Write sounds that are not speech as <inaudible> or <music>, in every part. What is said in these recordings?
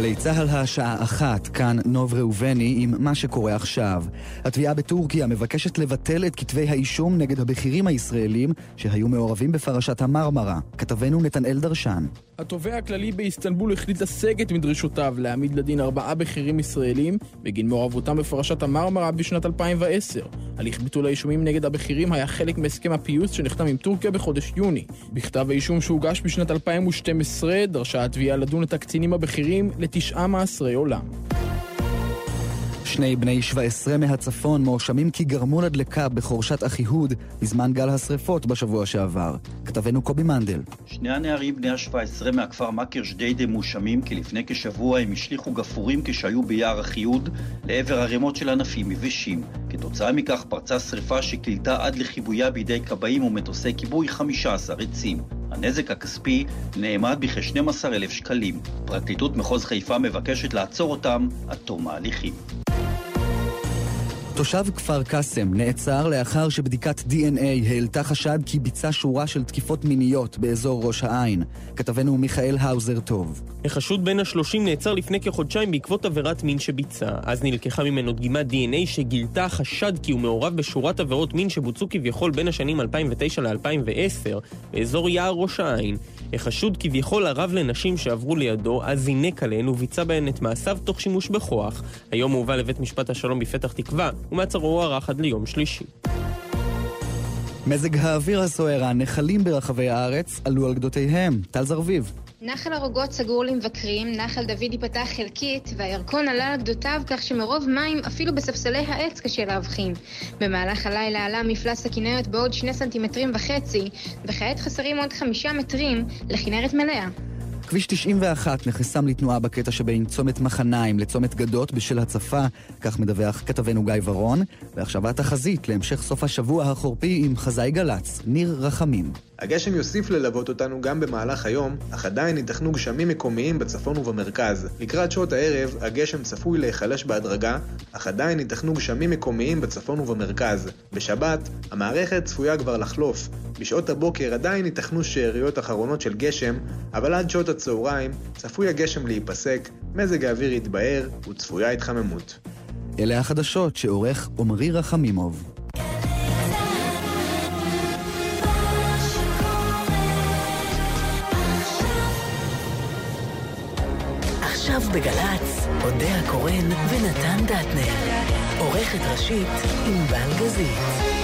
גלי צה"ל השעה אחת, כאן נוב ראובני עם מה שקורה עכשיו. התביעה בטורקיה מבקשת לבטל את כתבי האישום נגד הבכירים הישראלים שהיו מעורבים בפרשת המרמרה. כתבנו נתנאל דרשן. התובע הכללי באיסטנבול החליט לסגת מדרישותיו להעמיד לדין ארבעה בכירים ישראלים בגין מעורבותם בפרשת המרמרה בשנת 2010. הליך ביטול האישומים נגד הבכירים היה חלק מהסכם הפיוס שנחתם עם טורקיה בחודש יוני. בכתב האישום שהוגש בשנת 2012 דרשה התביעה לדון את הקצינים הבכירים לתשעה מאסרי עולם. שני בני 17 מהצפון מואשמים כי גרמו לדלקה בחורשת אחיהוד בזמן גל השרפות בשבוע שעבר. כתבנו קובי מנדל. שני הנערים בני ה-17 מהכפר מכר ג'דיידה מואשמים כי לפני כשבוע הם השליכו גפורים כשהיו ביער אחיהוד לעבר ערימות של ענפים יבשים. כתוצאה מכך פרצה שרפה שכילתה עד לכיבויה בידי כבאים ומטוסי כיבוי 15 עצים. הנזק הכספי נאמד בכ-12,000 שקלים. פרקליטות מחוז חיפה מבקשת לעצור אותם עד תום ההליכים. תושב כפר קאסם נעצר לאחר שבדיקת DNA העלתה חשד כי ביצע שורה של תקיפות מיניות באזור ראש העין. כתבנו מיכאל האוזר טוב. החשוד בן השלושים נעצר לפני כחודשיים בעקבות עבירת מין שביצע. אז נלקחה ממנו דגימת DNA שגילתה חשד כי הוא מעורב בשורת עבירות מין שבוצעו כביכול בין השנים 2009 ל-2010 באזור יער ראש העין. החשוד כביכול ערב לנשים שעברו לידו, אז זינק עליהן וביצע בהן את מעשיו תוך שימוש בכוח. היום הוא הובא לבית משפט השלום בפתח תקווה, ומעצרו הוארך עד ליום שלישי. מזג האוויר הסוער, הנחלים ברחבי הארץ עלו על גדותיהם. טל זרביב. נחל הרוגות סגור למבקרים, נחל דוד ייפתח חלקית, והירקון עלה על גדותיו כך שמרוב מים אפילו בספסלי העץ קשה להבחין. במהלך הלילה עלה מפלס הכנרת בעוד שני סנטימטרים וחצי, וכעת חסרים עוד חמישה מטרים לכנרת מלאה. כביש 91 נחסם לתנועה בקטע שבין צומת מחניים לצומת גדות בשל הצפה, כך מדווח כתבנו גיא ורון. ועכשיו התחזית להמשך סוף השבוע החורפי עם חזאי גל"צ, ניר רחמים. הגשם יוסיף ללוות אותנו גם במהלך היום, אך עדיין ייתכנו גשמים מקומיים בצפון ובמרכז. לקראת שעות הערב, הגשם צפוי להיחלש בהדרגה, אך עדיין ייתכנו גשמים מקומיים בצפון ובמרכז. בשבת, המערכת צפויה כבר לחלוף. בשעות הבוקר עדיין ייתכנו שאריות אחרונות של גשם, אבל עד שעות הצהריים צפוי הגשם להיפסק, מזג האוויר יתבהר וצפויה התחממות. אלה החדשות שעורך עמרי רחמימוב. עכשיו בגל"צ, אודה הקורן ונתן דטנר. עורכת ראשית ענבל גזית.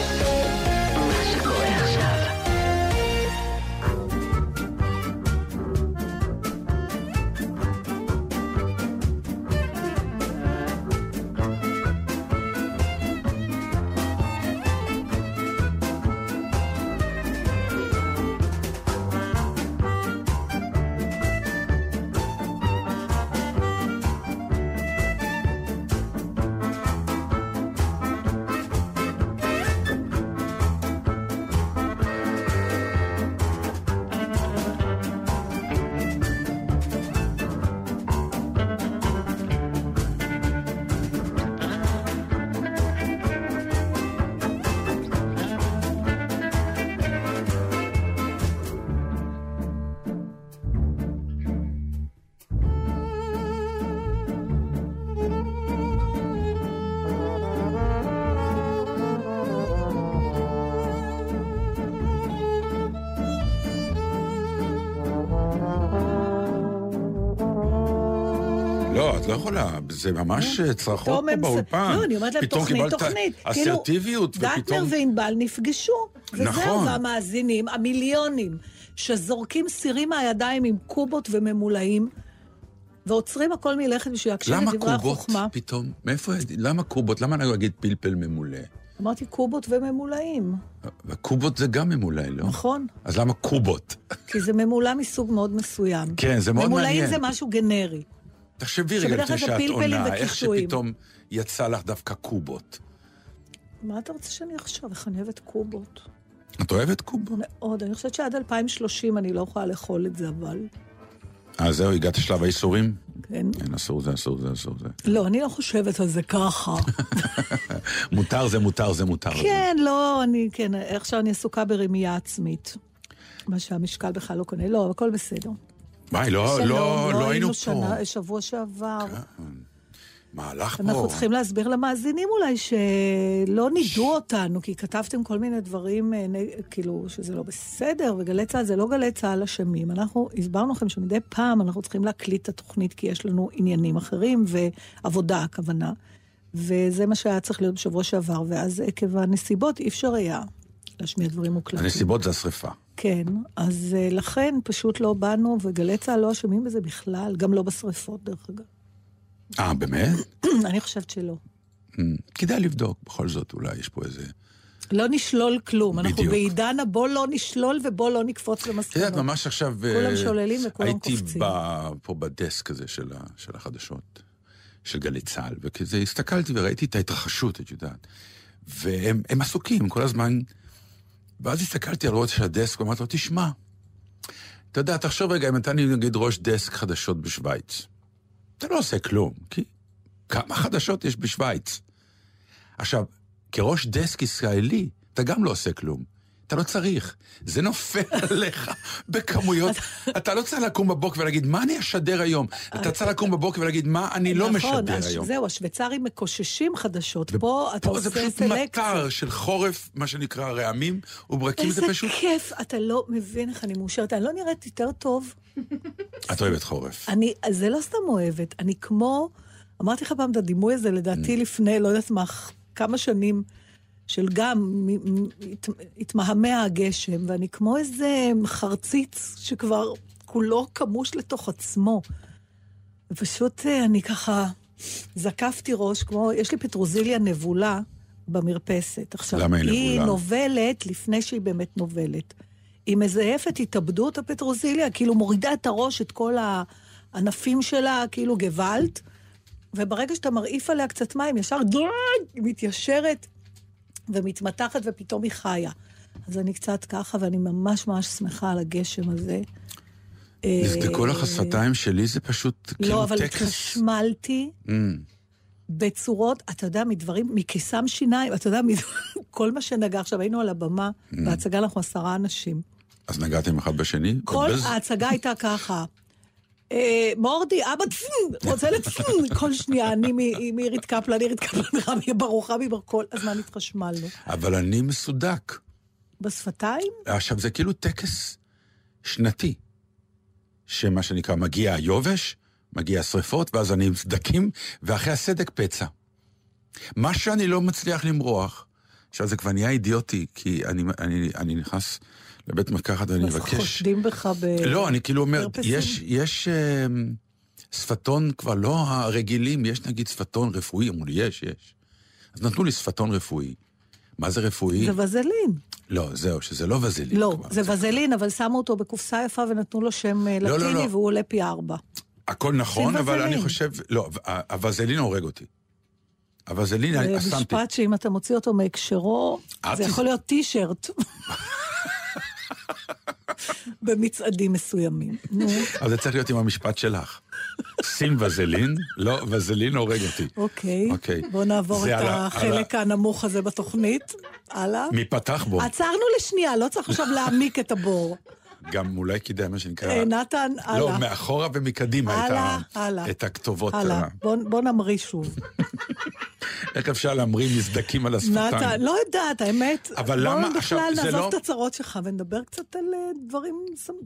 יכולה, זה ממש אה, צרחות פה באולפן. לא, אני אומרת להם תוכנית, תוכנית. קיבלת אסרטיביות, ופתאום... דטנר וענבל נפגשו. וזהו, נכון. והמאזינים, המיליונים, שזורקים סירים מהידיים עם קובות וממולאים. ועוצרים הכל מלכת בשביל להקשיב לדברי החוכמה. למה קובות פתאום? מאיפה, למה קובות? למה אני אגיד פלפל ממולא? אמרתי קובות וממולאים. וקובות זה גם ממולא, לא? נכון. אז למה קובות? כי זה ממולא מסוג מאוד מסוים. כן, זה מאוד ממולאים מעניין. ממולאים זה משהו גנרי. תחשבי רגע לפני שאת עונה, איך שפתאום יצא לך דווקא קובות. מה אתה רוצה שאני אחשוב? איך אני אוהבת קובות. את אוהבת קובות? מאוד. אני חושבת שעד 2030 אני לא יכולה לאכול את זה, אבל... אה, זהו, הגעת לשלב האיסורים? כן. כן, אסור זה, אסור זה, אסור זה. לא, אני לא חושבת על זה ככה. <laughs> מותר זה מותר זה מותר. כן, לא, אני, כן, עכשיו אני עסוקה ברמייה עצמית. מה שהמשקל בכלל לא קונה. לא, הכל בסדר. וואי, לא, לא, לא, לא היינו פה. שנה, שבוע שעבר. כן. מהלך פה. אנחנו צריכים להסביר למאזינים אולי שלא נידו אותנו, כי כתבתם כל מיני דברים, אה, כאילו, שזה לא בסדר, וגלי צה"ל זה לא גלי צה"ל אשמים. אנחנו הסברנו לכם שמדי פעם אנחנו צריכים להקליט את התוכנית, כי יש לנו עניינים אחרים, ועבודה הכוונה. וזה מה שהיה צריך להיות בשבוע שעבר, ואז עקב הנסיבות אי אפשר היה להשמיע דברים מוקלטים. הנסיבות זה השרפה. כן, אז אה, לכן פשוט לא באנו, וגלי צה"ל לא אשמים בזה בכלל, גם לא בשרפות דרך אגב. אה, באמת? <clears throat> אני חושבת שלא. Mm, כדאי לבדוק, בכל זאת, אולי יש פה איזה... לא נשלול כלום. בדיוק. אנחנו בעידן הבוא לא נשלול ובוא לא נקפוץ למסקנות. את יודעת, ממש עכשיו... כולם אה, שוללים וכולם קופצים. הייתי פה בדסק הזה של, ה, של החדשות, של גלי צה"ל, וכזה הסתכלתי וראיתי את ההתרחשות, את יודעת. והם עסוקים כל הזמן, ואז הסתכלתי על ראש הדסק ואמרתי לו, תשמע, אתה יודע, תחשוב רגע, אם אתה נגיד ראש דסק חדשות בשוויץ. אתה לא עושה כלום, כי כמה חדשות יש בשוויץ? עכשיו, כראש דסק ישראלי, אתה גם לא עושה כלום. אתה לא צריך. זה נופל <laughs> עליך בכמויות. אתה לא צריך לקום בבוקר ולהגיד, מה אני אשדר היום? אתה צריך לקום בבוקר ולהגיד, מה אני לא נכון, משדר היום. זהו, השוויצרים מקוששים חדשות. פה אתה עושה סלקציה. פה זה פשוט מטר של חורף, מה שנקרא רעמים, וברקים זה פשוט... איזה כיף, אתה לא מבין איך אני מאושרת. אני לא נראית יותר טוב. את אוהבת חורף. אני, זה לא סתם אוהבת, אני כמו... אמרתי לך פעם את הדימוי הזה, לדעתי mm. לפני, לא יודעת מה, כמה שנים. של גם התמהמה הגשם, ואני כמו איזה חרציץ שכבר כולו כמוש לתוך עצמו. ופשוט אה, אני ככה זקפתי ראש, כמו, יש לי פטרוזיליה נבולה במרפסת. עכשיו, למה היא נבולה? היא נובלת לפני שהיא באמת נובלת. היא מזייפת התאבדות הפטרוזיליה, כאילו מורידה את הראש, את כל הענפים שלה, כאילו גוואלד, וברגע שאתה מרעיף עליה קצת מים, ישר היא מתיישרת ומתמתחת ופתאום היא חיה. אז אני קצת ככה, ואני ממש ממש שמחה על הגשם הזה. נזדקו לך השפתיים שלי, זה פשוט כאילו טקס. לא, אבל התחשמלתי mm. בצורות, אתה יודע, מדברים, מקיסם שיניים, אתה יודע, <laughs> כל מה שנגע. עכשיו, היינו על הבמה, mm. בהצגה אנחנו עשרה אנשים. אז נגעתם אחד בשני? כל ההצגה הייתה ככה. אה, מורדי, אבא צפן, רוצה לצפן, כל שנייה, אני מירית קפלן, אירית קפלן, רמי ברוך, רמי בר, כל הזמן התחשמלנו. אבל אני מסודק. בשפתיים? עכשיו, זה כאילו טקס שנתי, שמה שנקרא, מגיע היובש, מגיע השרפות, ואז אני עם סדקים, ואחרי הסדק פצע. מה שאני לא מצליח למרוח, עכשיו זה כבר נהיה אידיוטי, כי אני, אני, אני נכנס לבית מרקחת ואני מבקש... חושדים בך ב... לא, אני כאילו אומר, יש, יש אה, שפתון כבר לא הרגילים, יש נגיד שפתון רפואי, אמרו לי, יש, יש. אז נתנו לי שפתון רפואי. מה זה רפואי? זה וזלין. לא, זהו, שזה לא וזלין. לא, כבר, זה, זה וזלין, אבל שמו אותו בקופסה יפה ונתנו לו שם אה, לא, לא, לטיני, לא, לא. והוא עולה פי ארבע. הכל נכון, אבל אני חושב, לא, הווזלין הורג אותי. הווזלין, אני שמתי... זה משפט שאם אתה מוציא אותו מהקשרו, זה יכול להיות טישרט. <laughs> במצעדים מסוימים. נו. אז זה צריך להיות עם המשפט שלך. שים וזלין, לא, וזלין הורג אותי. אוקיי. אוקיי. בואו נעבור את החלק הנמוך הזה בתוכנית. הלאה. מי פתח בו? עצרנו לשנייה, לא צריך עכשיו להעמיק את הבור. גם אולי כדאי מה שנקרא... אה, נתן, לא, הלאה. לא, מאחורה ומקדימה את הכתובות. הלאה, בוא נמריא שוב. <laughs> איך אפשר להמריא מסדקים על השפתיים? נתן, לא יודעת, האמת. אבל למה עכשיו, זה לא... בכלל נעזוב את הצרות שלך ונדבר קצת על אה, דברים...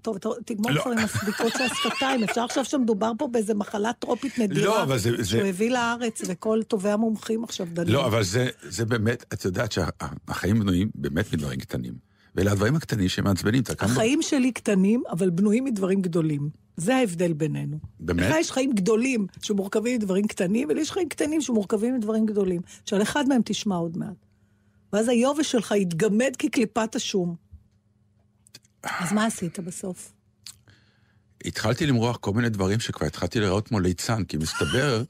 טוב, תגמור לא. כבר עם הסדיקות של השפתיים. אפשר עכשיו שמדובר פה באיזה מחלה טרופית נדירה. לא, אבל זה... שהוא הביא לארץ, וכל טובי המומחים עכשיו דנים. לא, אבל זה באמת, את יודעת שהחיים בנויים באמת מדברים קטנים. ואלה הדברים הקטנים שמעצבנים. החיים שלי קטנים, אבל בנויים מדברים גדולים. זה ההבדל בינינו. באמת? לך יש חיים גדולים שמורכבים מדברים קטנים, ולי יש חיים קטנים שמורכבים מדברים גדולים. שעל אחד מהם תשמע עוד מעט. ואז היובש שלך יתגמד כקליפת השום. אז מה עשית בסוף? התחלתי למרוח כל מיני דברים שכבר התחלתי לראות כמו ליצן, כי מסתבר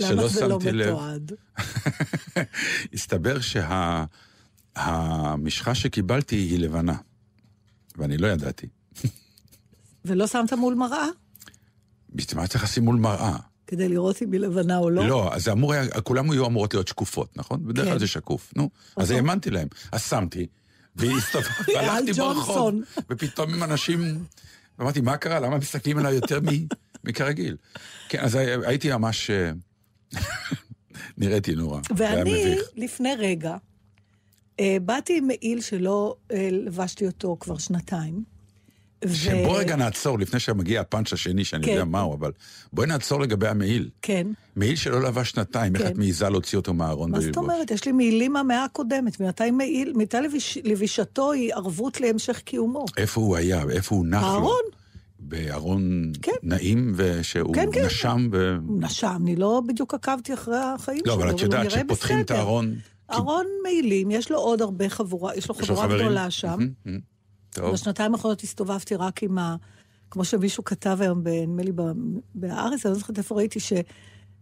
שלא שמתי לב. למה זה לא מתועד? <laughs> הסתבר שה... המשחה שקיבלתי היא לבנה, ואני לא ידעתי. ולא שמת מול מראה? בשביל מה צריך לשים מול מראה? כדי לראות אם היא לבנה או לא? לא, אז אמור היה, כולם היו אמורות להיות שקופות, נכון? בדרך כלל כן. זה שקוף, נו. אז האמנתי להם. אז שמתי, <laughs> והלכתי ברחוב, ופתאום עם אנשים אמרתי, מה קרה? למה מסתכלים עליי יותר <laughs> מכרגיל? כן, אז הי- הייתי ממש... <laughs> נראיתי נורא. ואני. לפני רגע, באתי עם מעיל שלא אה, לבשתי אותו כבר שנתיים. ו- שבוא רגע נעצור, לפני שמגיע הפאנץ' השני, שאני כן. יודע מהו, אבל בואי נעצור לגבי המעיל. כן. מעיל שלא לבש שנתיים, איך כן. את מעיזה להוציא אותו מהארון מה זאת וללבוש? אומרת? יש לי מעילים מהמאה הקודמת. מתי מעיל, מתי לביש- לבישתו היא ערבות להמשך קיומו. איפה הוא היה? איפה הוא נח לו? הארון. בארון כן. נעים, ושהוא כן, כן. נשם ו... נשם, אני לא בדיוק עקבתי אחרי החיים לא, שלו, אבל את יודעת שפותחים את. הארון... ארון מעילים, יש לו עוד הרבה חבורה, יש לו חבורה? גדולה שם. טוב. בשנתיים האחרונות הסתובבתי רק עם ה... כמו שמישהו כתב היום, נדמה לי בהארץ, אני לא זוכרת איפה ראיתי ש...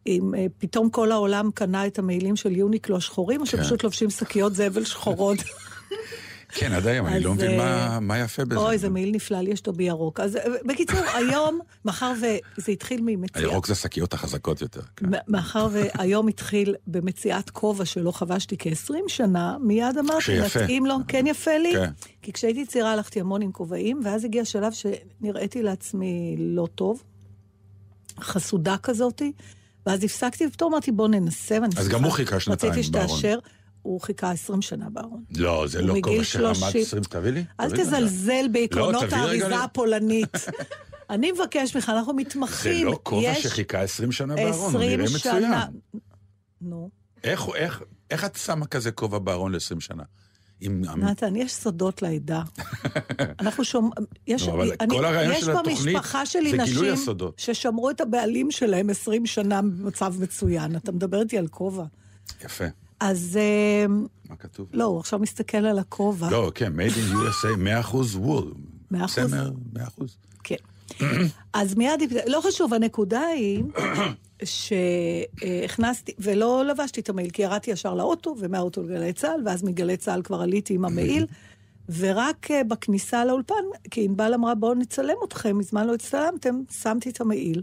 אם אה, פתאום כל העולם קנה את המעילים של יוניקלו השחורים, או כן. שפשוט לובשים שקיות זבל שחורות. <laughs> כן, עד היום, אני לא מבין אה, מה- מה יפה בזה. אוי, זה מעיל נפלא, לי יש אותו בירוק. אז אה, בקיצור, <laughs> היום, מאחר וזה התחיל ממציאת... הירוק זה השקיות החזקות יותר. כן. מאחר והיום התחיל במציאת כובע שלא חבשתי כ-20 שנה, מיד אמרתי. מתאים לו, כן יפה לי. כן. כי כשהייתי צעירה הלכתי המון עם כובעים, ואז הגיע שלב שנראיתי לעצמי לא טוב, חסודה כזאתי, ואז הפסקתי, ופתאום אמרתי, בוא ננסה, ואני אז גם הוא חיכה שנתיים רציתי בארון. שתאשר, הוא חיכה 20 שנה בארון. לא, זה לא כובע שרמת 30. 20, תביא לי. אל. תזלזל בעקרונות לא, רגע האריזה. הפולנית. <laughs> אני מבקש ממך, אנחנו זה מתמחים. לא כובע שחיכה 20 שנה בארון, הוא 20 נראה מצוין. נו, איך, איך, איך את שמה כזה כובע בארון ל-20 שנה? עם... נתן, יש סודות לעדה. <laughs> אנחנו שומעים, יש, אבל אני- כל הרעיון יש של במשפחה שלי זה נשים. ששמרו את הבעלים שלהם 20 שנה במצב מצוין. אתה מדבר איתי על כובע. יפה. אז אה, מה כתוב? לא, הוא עכשיו מסתכל על הכובע. לא, כן, made in USA, 100% וול. 100%? צמר, 100%. כן. אז מיד, לא חשוב, הנקודה היא שהכנסתי, ולא לבשתי את המעיל, כי ירדתי ישר לאוטו, ומהאוטו לגלי צה"ל, ואז מגלי צה"ל כבר עליתי עם המעיל, ורק אה, בכניסה לאולפן, כי ענבל אמרה, בואו נצלם אתכם, מזמן לא הצטלמתם, שמתי את המעיל.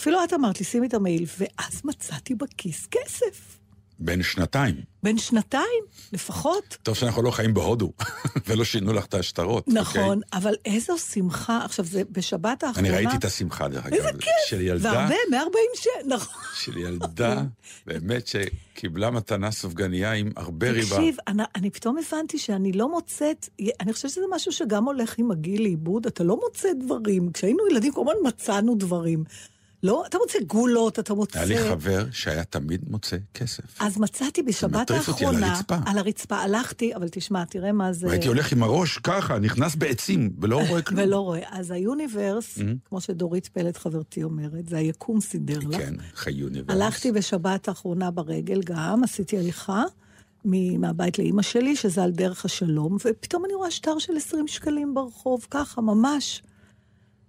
אפילו את אמרת לי, שימי את המעיל, ואז מצאתי בכיס כסף. בן שנתיים. בן שנתיים, לפחות. טוב שאנחנו לא חיים בהודו, <laughs> ולא שינו לך את השטרות. נכון, אוקיי? אבל איזו שמחה. עכשיו, זה בשבת האחרונה... אני ראיתי את השמחה, דרך אגב. איזה כיף! של ילדה, והרבה, 140 שקל, נכון. של ילדה, <laughs> באמת שקיבלה מתנה סופגניה עם הרבה ריבה. תקשיב, אני, אני פתאום הבנתי שאני לא מוצאת, אני חושבת שזה משהו שגם הולך עם הגיל לאיבוד, אתה לא מוצא דברים. כשהיינו ילדים, כל הזמן מצאנו דברים. לא, אתה מוצא גולות, אתה מוצא... היה לי חבר שהיה תמיד מוצא כסף. אז מצאתי בשבת אותי על האחרונה, הרצפה. על הרצפה, הלכתי, אבל תשמע, תראה מה זה... והייתי הולך עם הראש ככה, נכנס בעצים, ולא רואה <laughs> כלום. ולא רואה. אז היוניברס, כמו שדורית פלד חברתי אומרת, זה היקום סידר לך. כן, חיוני. הלכתי בשבת האחרונה ברגל גם, עשיתי הליכה מהבית לאימא שלי, שזה על דרך השלום, ופתאום אני רואה שטר של 20 שקלים ברחוב, ככה, ממש.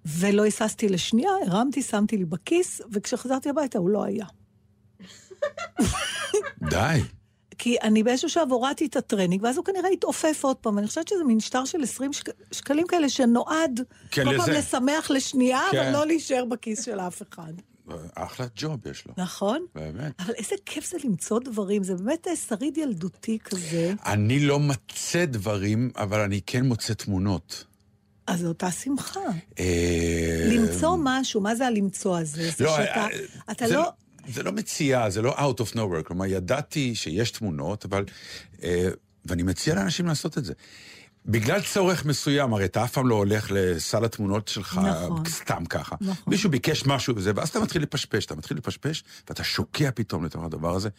ולא היססתי לשנייה, הרמתי, שמתי לי בכיס, וכשחזרתי הביתה הוא לא היה. די. כי אני באיזשהו שלב הורדתי את הטרנינג, ואז הוא כנראה התעופף עוד פעם, ואני חושבת שזה מין שטר של 20 שק... שקלים כאלה שנועד כן, כל פעם לזה. לשמח לשנייה, כן. אבל לא להישאר בכיס של אף אחד. אחלה ג'וב יש לו. נכון? באמת. אבל איזה כיף זה למצוא דברים, זה באמת אה, שריד ילדותי כזה. אני לא מצא דברים, אבל אני כן מוצא תמונות. אז זו אותה שמחה. אה, למצוא משהו, מה זה הלמצוא הזה? זה לא, שאתה, אה, אתה לא... זה לא מציאה, זה לא out of nowhere. כלומר, ידעתי שיש תמונות, אבל... אה, ואני מציע לאנשים לעשות את זה. בגלל צורך מסוים, הרי אתה אף פעם לא הולך לסל התמונות שלך נכון. סתם ככה. נכון. מישהו ביקש משהו וזה, ואז אתה מתחיל לפשפש, אתה מתחיל לפשפש, ואתה שוקע פתאום לתוך הדבר הזה,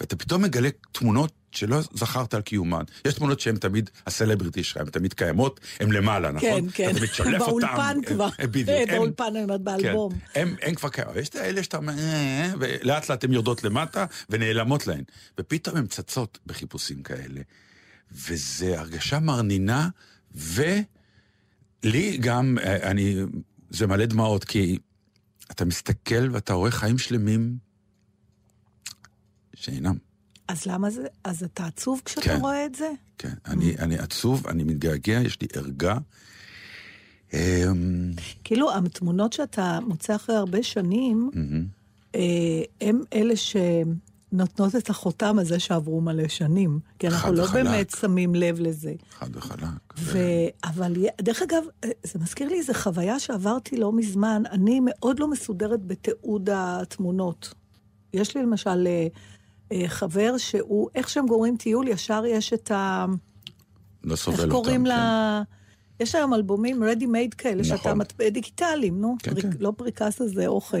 ואתה פתאום מגלה תמונות שלא זכרת על קיומן. יש תמונות שהן תמיד הסלבריטי שלך, הן תמיד קיימות, הן למעלה, נכון? כן, כן. אתה תמיד שולף אותם. באולפן כבר. אה, בדיוק. הם- באולפן, אני אומרת, באלבום. כן, הם, הם כבר כאלה, יש את האלה שאתה אומר, "אה", ולאט לאט הן יורדות למטה ונעלמות להן. ופתאום הן צצות בחיפושים כאלה. וזה הרגשה מרנינה, ולי גם, אה, אני, זה מלא דמעות, כי אתה מסתכל ואתה רואה חיים שלמים שאינם. אז למה זה... אז אתה עצוב כשאתה כן. רואה את זה? כן, אני, אני עצוב, אני מתגעגע, יש לי ערגה. אמ, כאילו, התמונות שאתה מוצא אחרי הרבה שנים. אה, הם אלה ש... נותנות את החותם הזה שעברו מלא שנים. כי אנחנו לא וחלק. באמת שמים לב לזה. חד וחלק. ו... אבל דרך אגב, אה, זה מזכיר לי איזו חוויה שעברתי לא מזמן. אני מאוד לא מסודרת בתיעוד התמונות. יש לי למשל אה, חבר שהוא, איך שהם גורמים טיול, ישר יש את ה... לא סובל איך אותם. קוראים כן. לה... יש היום אלבומים ready made כאלה, שאתה נכון. מטבע דיגיטליים, נו. כן, פריק- כן. לא פריקסה זה אוכל.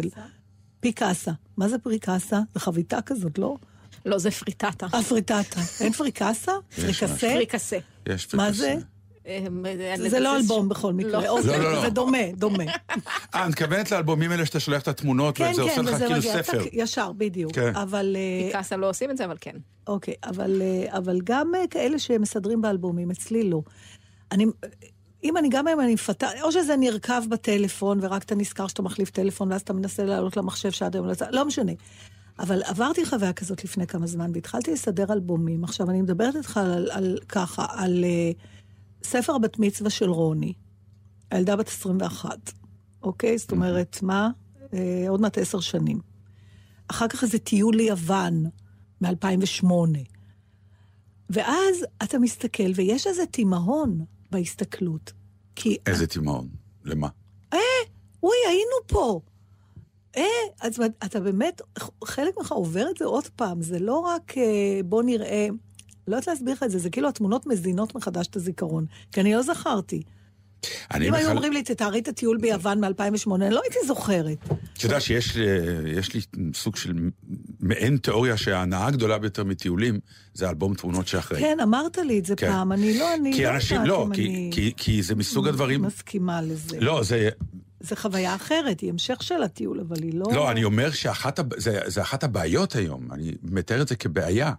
פיקסה. מה זה פריקסה? זה חביתה כזאת, לא? לא, זה פריטטה. אה, פריטטה. אין פריקסה? פריקסה? פריקסה. יש מה פרקסה. זה? אה, זה לא אלבום בכל מקרה. לא. אוקיי, לא, לא. זה דומה, דומה. אה, את מתכוונת לאלבומים האלה שאתה שולח את התמונות, כן, וזה עושה כן, לך וזה כאילו. ספר. ישר, בדיוק. כן. אבל... אה, פיקאסה לא עושים את זה, אבל כן. אוקיי, אבל, אה, גם אה, כאלה שמסדרים באלבומים, אצלי לא. אני, אם אני גם היום אני מפתה, או שזה נרקב בטלפון, ורק אתה נזכר שאתה מחליף טלפון, ואז אתה מנסה לעלות למחשב שעד היום לא יצא, לא משנה. אבל עברתי חוויה כזאת לפני כמה זמן, והתחלתי לסדר אלבומים. עכשיו, אני מדברת איתך על, על ככה, על uh, ספר הבת מצווה של רוני, הילדה בת 21, אוקיי? זאת אומרת, מה? Uh, עוד מעט עשר שנים. אחר כך איזה טיול ליוון, מ-2008. ואז אתה מסתכל, ויש איזה תימהון בהסתכלות. כי, איזה תימהון. למה? אוי, היינו פה. אה, אז אתה באמת, חלק ממך עובר את זה עוד פעם, זה לא רק אה, בוא נראה, לא יודעת להסביר לך את זה, זה כאילו התמונות מזינות מחדש את הזיכרון, כי אני לא זכרתי. אני אם היו בכלל... אומרים לי, תתארי את הטיול ביוון מ-2008, אני לא הייתי זוכרת. את יודעת שיש לי- סוג של מעין תיאוריה שההנאה הגדולה ביותר מטיולים זה אלבום תמונות שאחרי. כן, אמרת לי את זה כן. פעם, אני לא, אני כי לא אנשים, יודעת לא, אם כי- אני כי- כי זה מסוג הדברים... מסכימה לזה. לא, זה... זה חוויה אחרת, היא המשך של הטיול, אבל היא לא... לא, אני אומר שאחת הבעיות היום, אני מתאר את זה כבעיה.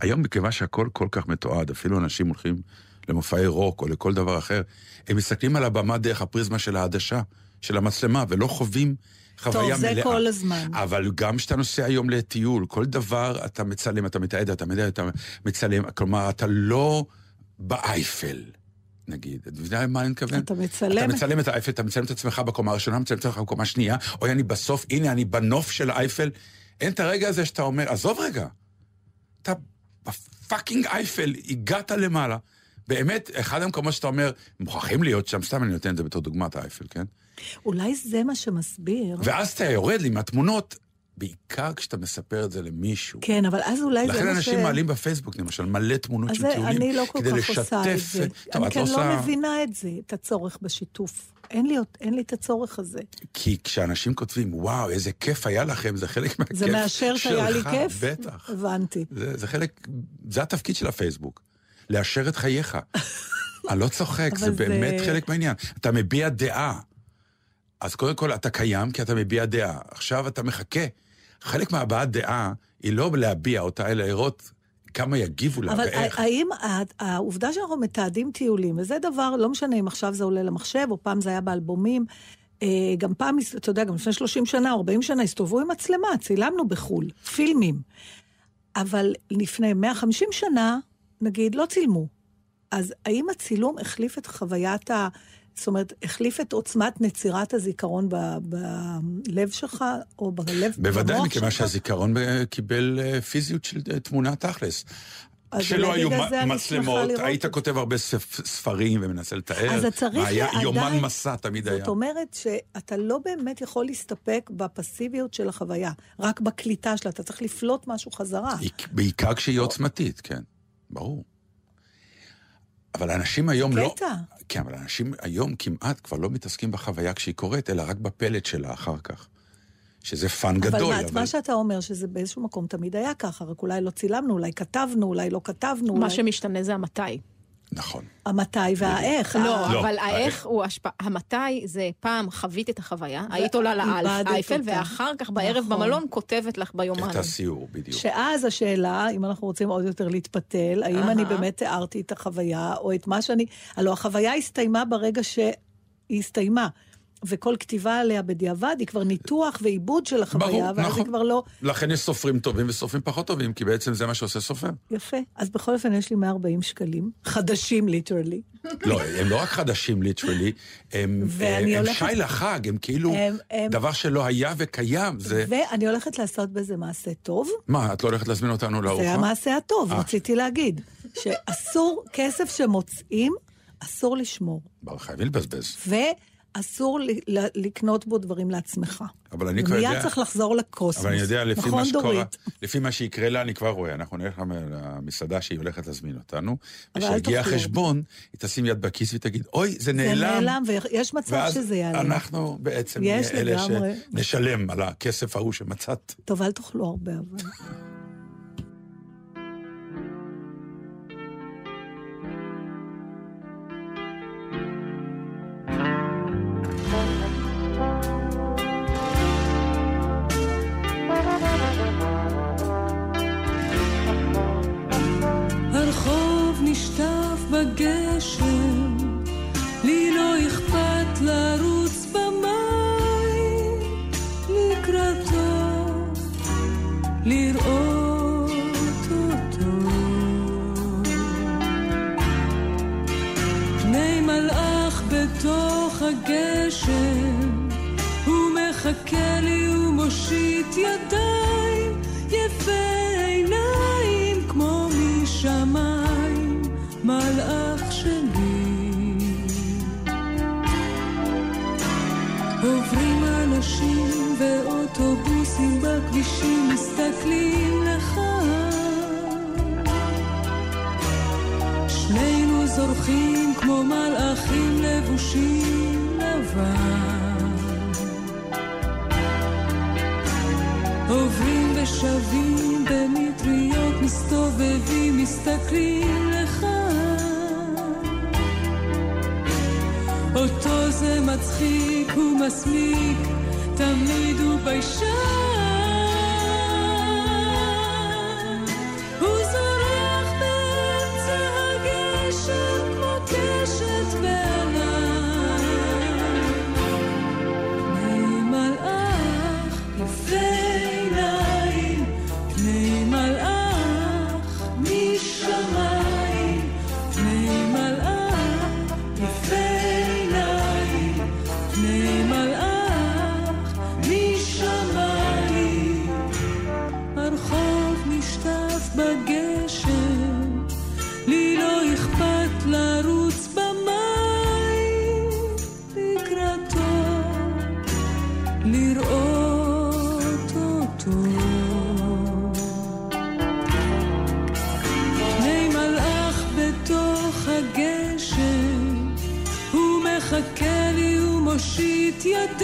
היום, מכיוון שהכל כל כך מתועד, אפילו אנשים הולכים למופעי רוק או לכל דבר אחר, הם מסתכלים על הבמה דרך הפריזמה של העדשה, של המצלמה, ולא חווים חוויה טוב, זה מלאה. כל הזמן. אבל גם כשאתה נוסע היום לטיול, כל דבר אתה מצלם, אתה מתעד, אתה מתעד, אתה מצלם, כלומר, אתה לא באייפל. נגיד, אתה יודע מה אני מתכוון? אתה מצלם- אתה מצלם את האייפל, אתה מצלם את עצמך בקומה הראשונה, מצלם את עצמך בקומה השנייה, אוי, אני בסוף, הנה, אני בנוף של האייפל. אין את הרגע הזה שאתה אומר, עזוב רגע, אתה בפאקינג אייפל, הגעת למעלה. באמת, אחד המקומות שאתה אומר, מוכרחים להיות שם, סתם אני נותן את זה בתור דוגמת האייפל, כן? אולי זה מה שמסביר. ואז אתה יורד לי מהתמונות, בעיקר כשאתה מספר את זה למישהו. כן, אבל אז אולי זה לכן ש... אנשים מעלים בפייסבוק, למשל, מלא תמונות של טיולים, אני לא כל כדי כך עושה את. זה. טוב, אני כן לא עושה... מבינה את זה, את הצורך בשיתוף. אין לי, אין לי את הצורך הזה. כי כשאנשים כותבים, וואו, איזה כיף היה לכם, זה חלק מהכיף זה מאשר שהיה לי שלך, כיף? בטח. הבנתי. זה, זה חלק, זה התפקיד של הפייסבוק, לאשר את חייך. אני לא צוחק, זה- באמת חלק מהעניין. אתה מביע דעה. אז קודם כל אתה קיים כי אתה מביע דעה. עכשיו אתה מחכה. חלק מהבעת דעה היא לא להביע אותה, אלא לראות כמה יגיבו לה אבל ואיך. האם ה- העובדה שאנחנו מתעדים טיולים, וזה דבר, לא משנה אם עכשיו זה עולה למחשב, או פעם זה היה באלבומים, אה, גם פעם, אתה יודע, גם לפני 30 שנה, או 40 שנה, הסתובבו עם מצלמה, צילמנו בחו"ל, פילמים. אבל לפני 150 שנה, נגיד, לא צילמו. אז האם הצילום החליף את חוויית ה... זאת אומרת, החליף את עוצמת נצירת הזיכרון ב- בלב שלך, או בלב, בוודאי, במוח מכיוון שלך? שהזיכרון אה, קיבל אה, פיזיות של אה, תמונה תכלס. כשלא היו מצלמות, היית את. כותב הרבה ספ- ספרים ומנסה לתאר. אז צריך היה עדיין- יומן מסע תמיד היה. זאת אומרת שאתה לא באמת יכול להסתפק בפסיביות של החוויה, רק בקליטה שלה, אתה צריך לפלוט משהו חזרה. בעיקר כשהיא עוצמתית, כן, ברור. אבל אנשים היום לא... קטע. כן, אבל אנשים היום כמעט כבר לא מתעסקים בחוויה כשהיא קורית, אלא רק בפלט שלה אחר כך. שזה כאן אבל גדול, מה, אבל... מה שאתה אומר, שזה באיזשהו מקום תמיד היה ככה, רק אולי לא צילמנו, אולי כתבנו, אולי לא כתבנו, מה אולי... שמשתנה זה המתי. נכון. המתי והאיך. לא, ה- לא, אבל האיך. האיך הוא השפעה, המתי זה פעם חווית את החוויה, היית עולה אותה. ואחר כך בערב נכון. במלון כותבת לך ביומן. את הסיור, בדיוק. שאז השאלה, אם אנחנו רוצים עוד יותר להתפתל, האם. אני באמת תיארתי את החוויה, או את מה שאני... הלוא החוויה הסתיימה ברגע שהיא הסתיימה. וכל כתיבה עליה בדיעבד היא כבר ניתוח ועיבוד של החוויה, ברור, ואז נכון. היא כבר לא... לכן יש סופרים טובים וסופרים פחות טובים, כי בעצם זה מה שעושה סופר. יפה. אז בכל אופן יש לי 140 שקלים, חדשים ליטרלי. לא, הם לא רק חדשים literally, הם, <laughs> ואני הם הולכת- שי לחג, הם כאילו הם- הם- דבר שלא היה וקיים. זה... ואני הולכת לעשות בזה מעשה טוב. מה, את לא הולכת להזמין אותנו לארוחה? זה המעשה הטוב, אה. רציתי להגיד. שאסור, כסף שמוצאים, אסור לשמור. חייבים לבזבז. ל- לקנות בו דברים לעצמך. אבל אני כבר יודע... ומיד צריך לחזור לקוסמוס. אבל אני יודע, לפי נכון, מה שקורה, דורית? לפי מה שיקרה לה, אני כבר רואה. אנחנו נלך למ- למסעדה שהיא הולכת להזמין אותנו, וכשיגיע. החשבון, היא תשים יד בכיס ותגיד, אוי, זה זה נעלם. נעלם, ויש מצב שזה יעלה. אנחנו בעצם נהיה אלה לגמרי. שנשלם על הכסף ההוא שמצאת. טוב, אל תאכלו הרבה, אבל... yet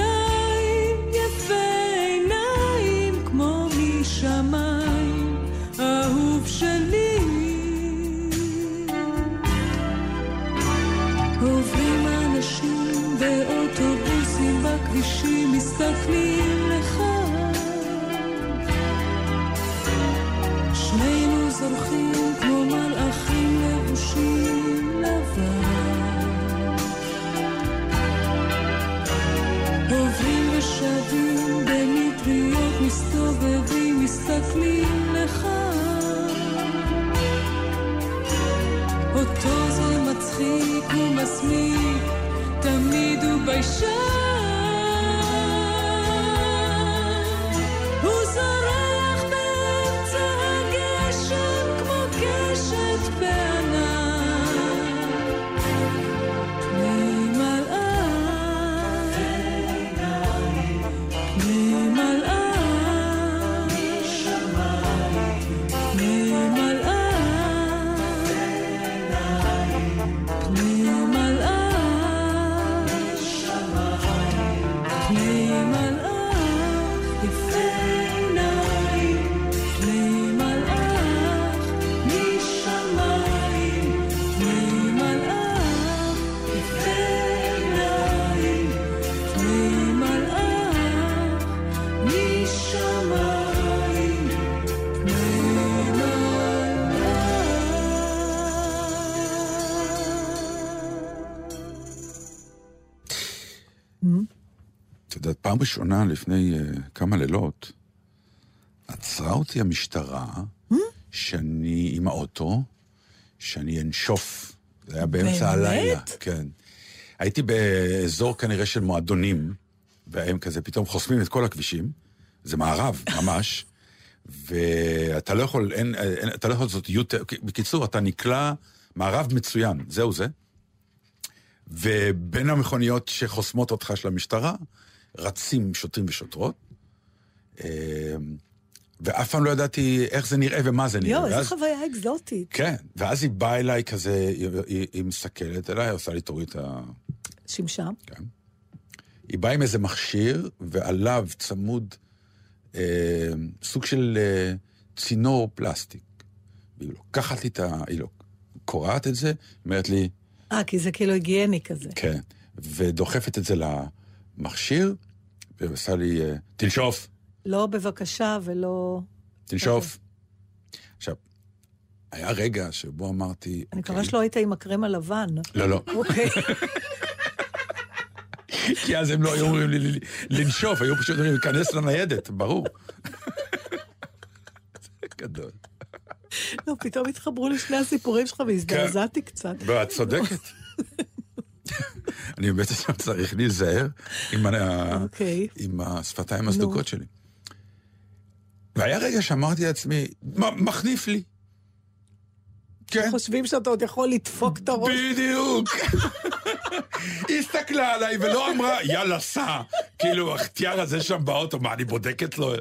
פעם ראשונה לפני uh, כמה לילות, עצרה אותי המשטרה, שאני עם האוטו, שאני אנשוף. זה היה באמצע באמת? הלילה. כן. הייתי באזור כנראה של מועדונים, והם כזה פתאום חוסמים את כל הכבישים. זה מערב, ממש. ואתה לא יכול, אין, אין, אתה לא יכול לעשות יותר, בקיצור, אתה נקלע מערב מצוין, זהו זה. ובין המכוניות שחוסמות אותך של המשטרה, רצים שוטרים ושוטרות. אה, ואף פעם לא ידעתי איך זה נראה ומה זה נראה. יואו, איזה חוויה אקזוטית. כן, ואז היא באה אליי כזה, היא, היא, היא מסתכלת אליי, עושה לי תוריד את ה... שמשה. כן. היא באה עם איזה מכשיר, ועליו צמוד אה, סוג של אה, צינור פלסטיק. והיא לוקחת לי את ה... היא לא... קורעת את זה, אומרת לי, אה, כי זה כאילו היגייני כזה. כן, ודוחפת את זה למכשיר, ועושה לי, אה, תנשוף, לא בבקשה ולא... תנשוף. עכשיו, היה רגע שבו אמרתי, אני מקווה שלא היית עם הקרם הלבן. לא, לא, אוקיי. <laughs> כי אז הם לא היו אומרים לי לנשוף, היו פשוט אומרים, להיכנס לניידת, ברור. <laughs> זה גדול. לא, פתאום התחברו לשני הסיפורים שלך והזדעזעתי קצת. לא, את צודקת. <laughs> <laughs> אני באמת עכשיו צריך להיזהר עם ה- אוקיי. עם השפתיים הסדוקות שלי. והיה רגע שאמרתי לעצמי, "מ- מחניף לי. כן. חושבים שאתה עוד יכול לדפוק את הראש. בדיוק. <laughs> היא הסתכלה עליי ולא אמרה, יאללה, סע. כאילו, החטיאר הזה שם באוטו, מה, אני בודקת לו?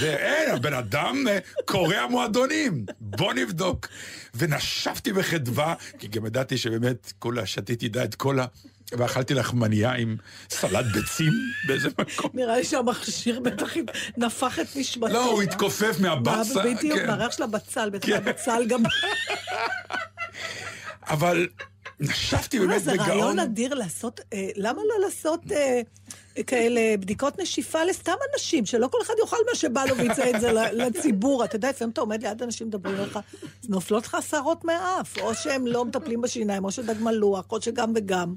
זה, אין, הבן אדם אה, קורע מועדונים. בוא נבדוק. ונשפתי בחדווה, כי גם ידעתי שבאמת כולה שתיתי די את כל ה... ואכלתי לחמניה עם סלט ביצים באיזה מקום. נראה לי שהמכשיר בטח נפח את נשמתו. לא, הוא התכופף מהבצל. בדיוק, כן. מהריח של הבצל, בטח כן. הבצל גם... אבל נשפתי אה, באמת זה בגאון. רעיון אדיר לעשות, אה, למה לא לעשות אה, כאלה בדיקות נשיפה לסתם אנשים, שלא כל אחד יאכל מה שבא לו ויצא את זה <laughs> לציבור. אתה יודע, לפעמים אתה עומד ליד אנשים מדברים לך, נופלות לך שערות מהאף, או שהם לא מטפלים בשיניים, או שדג מלוח, או שגם וגם.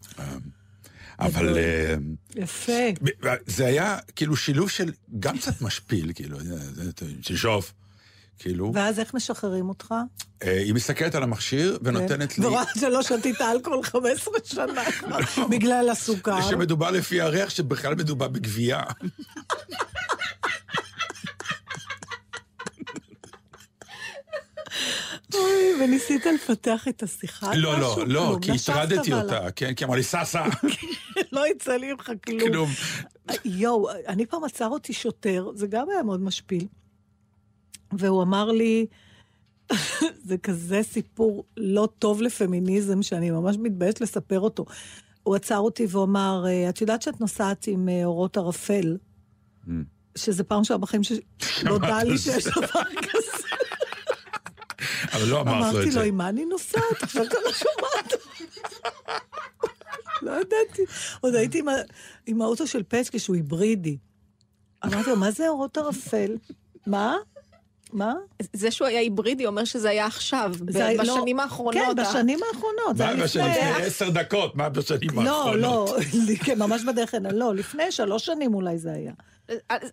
אבל... אה, יפה. ב- זה היה כאילו שילוב של גם קצת משפיל, כאילו, תשאוף. כאילו, ואז איך משחררים אותך? אה, היא מסתכלת על המכשיר ונותנת לי, ורואה שלא שתית אלכוהול 15 שנה בגלל הסוכר. שמדובר לפי הריח שבכלל מדובר בגבייה. אוי, וניסית לפתח את השיחה? לא, לא? לא. כי הטרדתי. אותה, כן, כי אמרה לי, סע, לא יצא לי ממך כלום. כלום. יואו, אני פעם עצר אותי שוטר, זה גם היה מאוד משפיל. והוא אמר לי, <laughs> זה כזה סיפור לא טוב לפמיניזם, שאני ממש מתביישת לספר אותו. הוא עצר אותי והוא אמר, "אה, את יודעת שאת נוסעת עם אה, אורות ערפל? שזה פעם ראשונה בחיים שנודע על לי. שיש דבר כזה. אבל לא אמרת לו אמרתי את לו, זה. עם מה אני נוסעת? עכשיו אתה לא שומעת. <laughs> לא ידעתי. עוד הייתי עם האוטו של פצ'קה, שהוא היברידי. אמרתי לו, מה זה אורות ערפל? מה? מה? זה שהוא היה היברידי אומר שזה היה עכשיו, ב- זה היה- לא- בשנים האחרונות. כן, בשנים האחרונות. זה מה היה בשנים? לפני... לפני עשר דקות, מה בשנים לא, האחרונות? לא, <laughs> כן, ממש בדרך הנה. לא, לפני שלוש שנים אולי זה היה.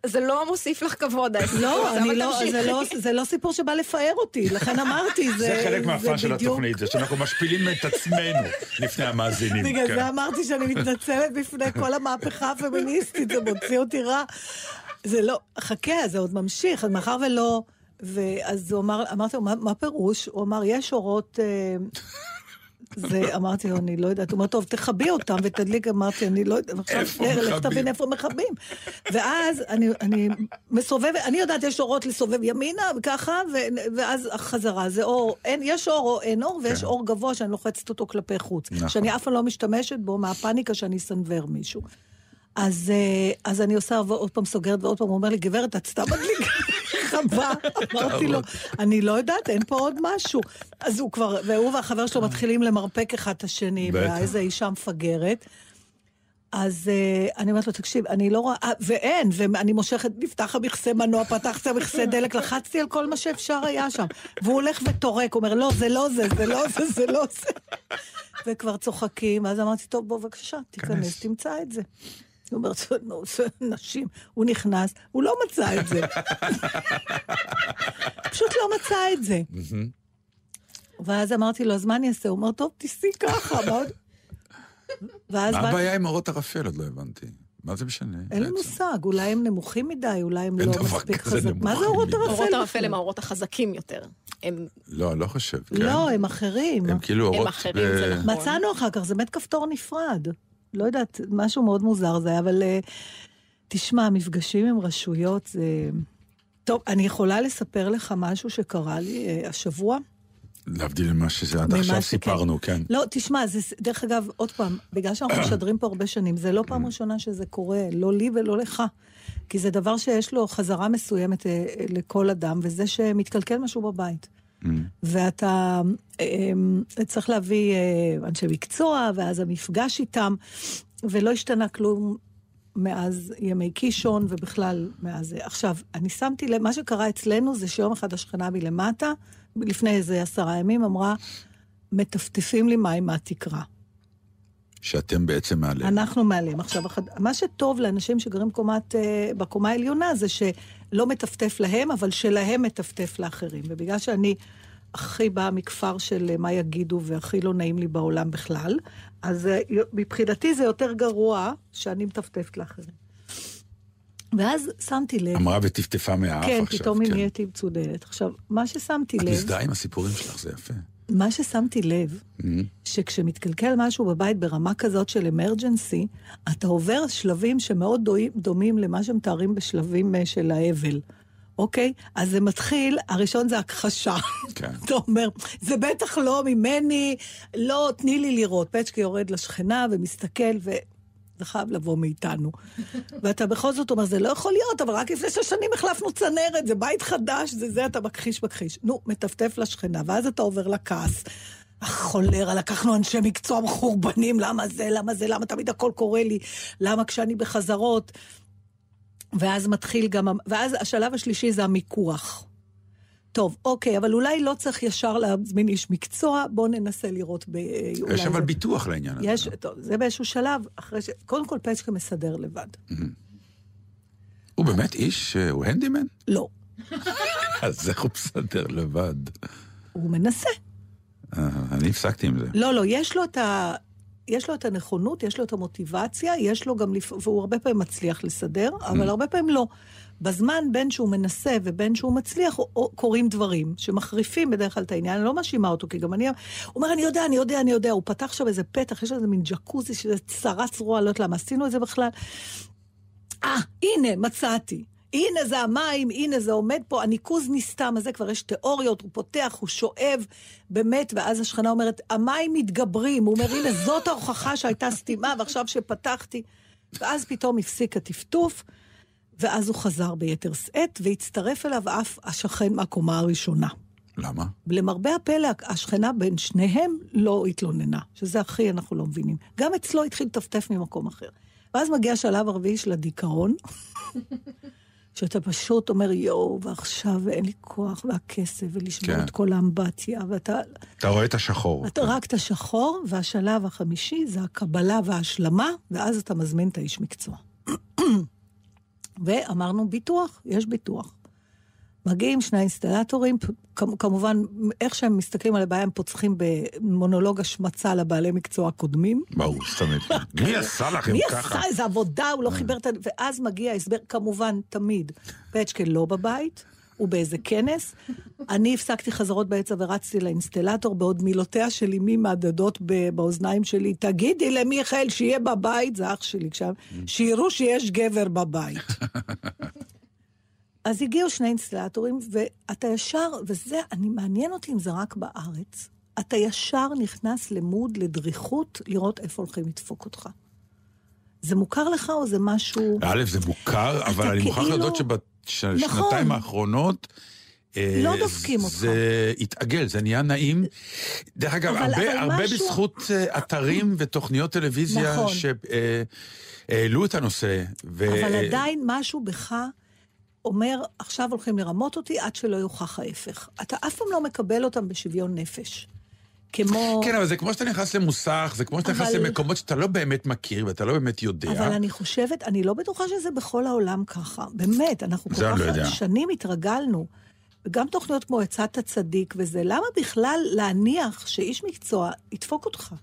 זה לא מוסיף לך כבוד, לא, אני לא. זה לא, זה לא סיפור שבא לפאר אותי, לכן אמרתי, <laughs> זה, זה חלק מהפן של בדיוק- התוכנית, זה שאנחנו משפילים את עצמנו לפני המאזינים. בגלל כן. זה אמרתי שאני מתנצלת בפני כל המהפכה הפמיניסטית, זה מוציא אותי רע. זה לא, חכה, זה עוד ממשיך, מאחר ולא... ואז הוא אמר, אמרתי לו, מה, מה פירוש? הוא אמר, יש אורות... אה, <laughs> זה, אמרתי לו, אני לא יודעת. הוא אומר, טוב, תכבי אותם ותדליק, אמרתי, אני לא יודעת. עכשיו, איפה לך מכבים? תבין איפה מכבים. ואז אני, אני מסובבת, אני יודעת, יש אורות לסובב ימינה, וככה, ו- ואז החזרה, זה אור, אין, יש אור או אין אור, ויש כן. אור גבוה שאני לוחצת אותו כלפי חוץ. נכון. שאני אף פעם לא משתמשת בו מהפאניקה שאני אסנוור מישהו. אז, אה, אז אני עושה ועוד פעם סוגרת ועוד פעם, הוא אומר לי, גברת, את סתם מדליקה חווה. אמרתי לו, אני לא יודעת, אין פה עוד משהו. אז הוא כבר, והוא והחבר שלו מתחילים למרפק אחד את השני. ואיזה אישה מפגרת. אז uh, אני אומרת לו, תקשיב, אני לא רואה, אה, ואין, ואני מושכת, נפתח המכסה מנוע, פתחתי המכסה דלק, לחצתי על כל מה שאפשר היה שם. והוא הולך וטורק, אומר, לא, זה לא זה, זה לא זה, זה לא זה. וכבר צוחקים, ואז אמרתי, טוב, בוא, בבקשה, תיכנס, כנס. תמצא את זה. "נו, זה נשים. הוא נכנס, הוא לא מצא את זה. <laughs> פשוט לא מצא את זה. ואז אמרתי לו, אז מה אני אעשה? הוא אומר, טוב, תיסעי ככה. מה עוד?" ואז מה הבעיה עם אורות ערפל? עוד לא הבנתי. מה זה משנה? אין לי? מושג, אולי הם נמוכים מדי, אולי הם לא מספיק חזקים. מה זה אורות. ערפל? אורות ערפל? הם האורות החזקים יותר. הם לא, לא חושב, כן. לא, הם אחרים. הם כאילו הם אורות... אחרים, ב- זה נכון. מצאנו אחר כך, זה באמת כפתור נפרד. לא יודעת, משהו מאוד מוזר זה היה, אבל אה, תשמע, מפגשים עם רשויות זה... טוב, אני יכולה לספר לך משהו שקרה לי אה, השבוע? להבדיל ממה שזה עד עכשיו שכן. סיפרנו, כן. לא, תשמע, זה, דרך אגב, עוד פעם, בגלל שאנחנו <clears throat> משדרים פה הרבה שנים, זה לא פעם ראשונה שזה קורה, לא לי ולא לך. כי זה דבר שיש לו חזרה מסוימת אה, אה, לכל אדם, וזה שמתקלקל משהו בבית. ואתה אה, אה, צריך להביא אה, אנשי מקצוע, ואז המפגש איתם, ולא השתנה כלום מאז ימי קישון, ובכלל מאז. עכשיו, אני שמתי לב, מה שקרה אצלנו זה שיום אחד השכנה מלמטה, לפני איזה עשרה ימים, אמרה, מטפטפים לי מים מהתקרה. שאתם בעצם מעליהם. אנחנו מעלים. עכשיו, מה שטוב לאנשים שגרים קומת, אה, בקומה העליונה זה שלא מטפטף להם, אבל שלהם מטפטף לאחרים. ובגלל שאני הכי באה מכפר של אה, מה יגידו והכי לא נעים לי בעולם בכלל, אז אה, מבחינתי זה יותר גרוע שאני מטפטפת לאחרים. ואז שמתי לב... אמרה וטפטפה מהאף כן, עכשיו. פתאום היא כן. נהייתי מצודדת. עכשיו, מה ששמתי את לב, מזדהה עם הסיפורים שלך, זה יפה. מה ששמתי לב, שכשמתקלקל משהו בבית ברמה כזאת של אמרג'נסי, אתה עובר שלבים שמאוד דומים- דומים למה שמתארים בשלבים אה, של האבל. אוקיי? אז זה מתחיל, הראשון זה הכחשה. כן. אתה אומר, זה בטח לא ממני, לא, תני לי לראות. פצ'קי יורד לשכנה ומסתכל, וזה חייב לבוא מאיתנו. <laughs> ואתה בכל זאת אומר, זה לא יכול להיות, אבל רק לפני שש שנים החלפנו צנרת, זה בית חדש, זה זה, אתה מכחיש מכחיש. נו, מטפטף לשכנה, ואז אתה עובר לכעס. חולרה, לקחנו אנשי מקצוע מחורבנים, למה זה, למה זה, למה תמיד הכל קורה לי, למה כשאני בחזרות. ואז מתחיל גם, ואז השלב השלישי זה המיקוח. טוב, אוקיי, אבל אולי לא צריך ישר להזמין איש מקצוע, בואו ננסה לראות ב... אולי יש אבל זה- ביטוח לעניין הזה. יש, טוב, זה באיזשהו שלב, אחרי ש... קודם כל פצ'קה מסדר לבד. הוא באמת איש, אה, הוא הנדימן? לא, <laughs> אז איך הוא מסדר לבד? הוא מנסה. אה, אני הפסקתי עם זה. לא, לא, יש לו את ה... יש לו את הנכונות, יש לו את המוטיבציה, יש לו גם, לפ... והוא הרבה פעמים מצליח לסדר, אבל הרבה פעמים לא. בזמן בין שהוא מנסה ובין שהוא מצליח, קורים דברים שמחריפים בדרך כלל את העניין, אני לא מאשימה אותו, כי גם אני... הוא אומר, אני יודע, אני יודע, אני יודע, הוא פתח שם איזה פתח, יש איזה מין ג'קוזי שזה צרה צרורה, אני לא יודעת למה עשינו את זה בכלל. אה, הנה, מצאתי. הנה זה המים, הנה זה עומד פה, הניקוז נסתם, אז זה כבר יש תיאוריות, הוא פותח, הוא שואב, באמת, ואז השכנה אומרת, המים מתגברים. הוא אומר, הנה, זאת ההוכחה שהייתה סתימה, ועכשיו שפתחתי. ואז פתאום הפסיק הטפטוף, ואז הוא חזר ביתר שאת, והצטרף אליו אף השכן מהקומה הראשונה. למה? למרבה הפלא, השכנה בין שניהם לא התלוננה, שזה הכי אנחנו לא מבינים. גם אצלו התחיל לטפטף ממקום אחר. ואז מגיע השלב הרביעי של הדיכאון, <laughs> שאתה פשוט אומר, יואו, ועכשיו אין לי כוח והכסף, ולשמור כן. את כל האמבטיה, ואתה... אתה רואה את השחור. אתה רק את השחור, והשלב החמישי זה הקבלה וההשלמה, ואז אתה מזמין את האיש מקצוע. ואמרנו, ביטוח, יש ביטוח. מגיעים שני אינסטלטורים, כמובן, איך שהם מסתכלים על הבעיה, הם פוצחים במונולוג השמצה לבעלי מקצוע הקודמים. ברור, תמיד. מי <laughs> עשה לכם מי ככה? עשה איזה עבודה, הוא לא חיבר את ה... ואז מגיע ההסבר, כמובן, תמיד, פצ'קה לא בבית, הוא באיזה כנס. אני הפסקתי חזרות בעצה ורצתי לאינסטלטור, בעוד מילותיה של אמי מהדהדות באוזניים שלי, תגידי למיכאל שיהיה בבית, זה אח שלי עכשיו, שיראו שיש גבר בבית. אז הגיעו שני אינסטלטורים, ואתה ישר, וזה, אני, מעניין אותי אם זה רק בארץ, אתה ישר נכנס למוד, לדריכות, לראות איפה הולכים לדפוק אותך. זה מוכר לך או זה משהו... א', זה מוכר, אבל אני מוכרח כאילו- להודות נכון. האחרונות... אה, לא דופקים אותך. זה התעגל, זה נהיה נעים. דרך אגב, אבל- אבל הרבה הרבה משהו- בזכות אה, אתרים <clears throat> ותוכניות טלוויזיה נכון. שהעלו את הנושא. ו- אבל עדיין משהו בך אומר, עכשיו הולכים לרמות אותי עד שלא יוכח ההפך. אתה אף פעם לא מקבל אותם בשוויון נפש. כמו... כן, אבל זה כמו שאתה נכנס למוסך, זה כמו שאתה נכנס אבל- למקומות שאתה לא באמת מכיר ואתה לא באמת יודע. אבל אני חושבת, אני לא בטוחה שזה בכל העולם ככה. באמת, אנחנו כל זה כך לא. שנים התרגלנו. וגם תוכניות כמו עצת הצדיק וזה, למה בכלל להניח שאיש מקצוע ידפוק אותך?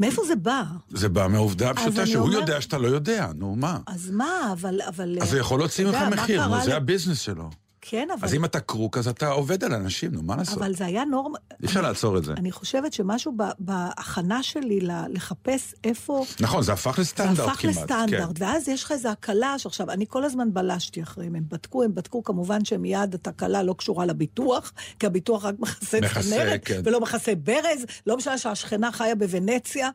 מאיפה זה בא? זה בא מהעובדה הפשוטה שהוא אומר- יודע שאתה לא יודע, נו מה. אז מה, אבל... אבל אז הוא יכול להוציא ממך מחיר, זה הביזנס שלו. כן, אבל... אז אם אתה קרוק, אז אתה עובד על אנשים, נו, מה לעשות? אבל זה היה נורמה... אי אפשר לעצור את זה. אני חושבת שמשהו בהכנה שלי לחפש איפה... נכון, זה הפך זה לסטנדרט הפך כמעט. לסטנדרט, כן. ואז יש לך איזו הקלה שעכשיו, אני כל הזמן בלשתי אחריהם, הם בדקו, הם בדקו, כמובן שמיד התקלה לא קשורה לביטוח, כי הביטוח רק מכסה, צנרת, כן. ולא מכסה ברז, לא משנה שהשכנה חיה בוונציה,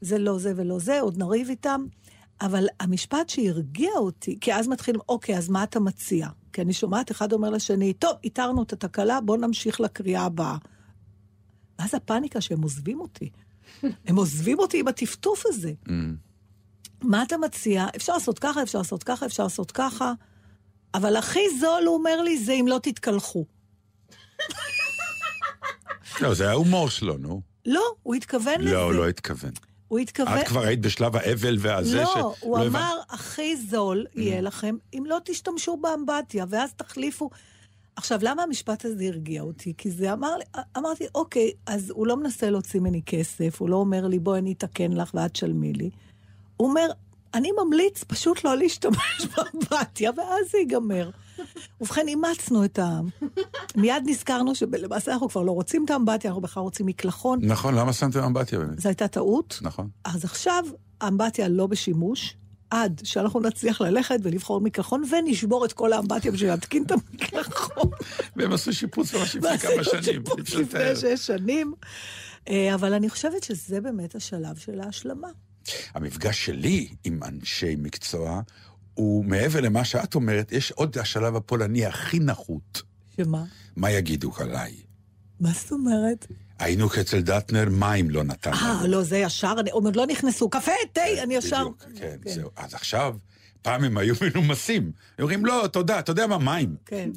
זה לא זה ולא זה, עוד נריב איתם. אבל המשפט שהרגיע אותי, כי אז מתחילים, אוקיי, אז מה אתה מציע? כי אני שומעת אחד אומר לשני, טוב, איתרנו את התקלה, בואו נמשיך לקריאה הבאה. ואז הפאניקה שהם עוזבים אותי. הם עוזבים אותי עם הטפטוף הזה. Mm. מה אתה מציע? אפשר לעשות ככה, אפשר לעשות ככה, אפשר לעשות ככה, אבל הכי זול, הוא אומר לי, זה אם לא תתקלחו. לא, זה ההומור שלו, נו. לא, הוא התכוון לזה. לא, הוא לא התכוון. הוא התכוון... את כבר היית בשלב האבל והזה לא, שלא הוא הבנת. אמר, הכי זול יהיה לכם אם לא תשתמשו באמבטיה, ואז תחליפו. עכשיו, למה המשפט הזה הרגיע אותי? כי זה אמר לי, אמרתי, אוקיי, אז הוא לא מנסה להוציא ממני כסף, הוא לא אומר לי, בואי אני אתקן לך ואת תשלמי לי. הוא אומר, אני ממליץ פשוט לא להשתמש <laughs> באמבטיה, ואז זה ייגמר. ובכן, אימצנו את העם. מיד נזכרנו שלמעשה אנחנו כבר לא רוצים את האמבטיה, אנחנו בכלל רוצים מקלחון. נכון, למה שמתם אמבטיה באמת? זו הייתה טעות. נכון. אז עכשיו האמבטיה לא בשימוש, עד שאנחנו נצליח ללכת ולבחור מקלחון, ונשבור את כל האמבטיה בשביל להתקין את המקלחון. <laughs> והם עשו שיפוץ ממש לפני ועשינו כמה שנים. שיפוץ אפשר לתאר. לפני שש שנים. אה, אבל אני חושבת שזה באמת השלב של ההשלמה. המפגש שלי עם אנשי מקצוע הוא מעבר למה שאת אומרת, יש עוד השלב הפולני הכי נחות. שמה? מה יגידו עליי? מה זאת אומרת? היינו אצל דטנר, מים לא נתן אה, לא, זה ישר, אני- עוד לא נכנסו. קפה, תה, אני ישר... בדיוק, כן, זהו. אז עכשיו, פעם הם היו <laughs> מנומסים. הם אומרים, לא, תודה, אתה יודע מה, מים. כן.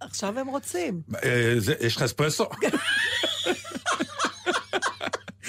עכשיו הם רוצים. אה, זה- יש לך אספרסו? <laughs>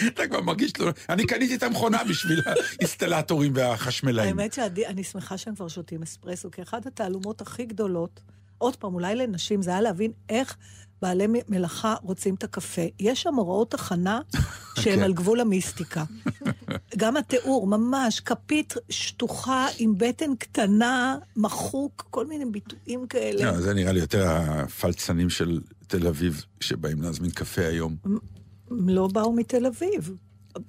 אתה כבר מרגיש לא... אני קניתי את המכונה בשביל האינסטלטורים והחשמלאים. האמת שאני שמחה שהם כבר שותים אספרסו, כי אחת התעלומות הכי גדולות, עוד פעם, אולי לנשים, זה היה להבין איך בעלי מלאכה רוצים את הקפה. יש שם הוראות הכנה <laughs> שהן כן. על גבול המיסטיקה. <laughs> גם התיאור, ממש, כפית שטוחה עם בטן קטנה, מחוק, כל מיני ביטויים כאלה. לא, זה נראה לי יותר הפלצנים של תל אביב שבאים להזמין קפה היום. לא באו מתל אביב.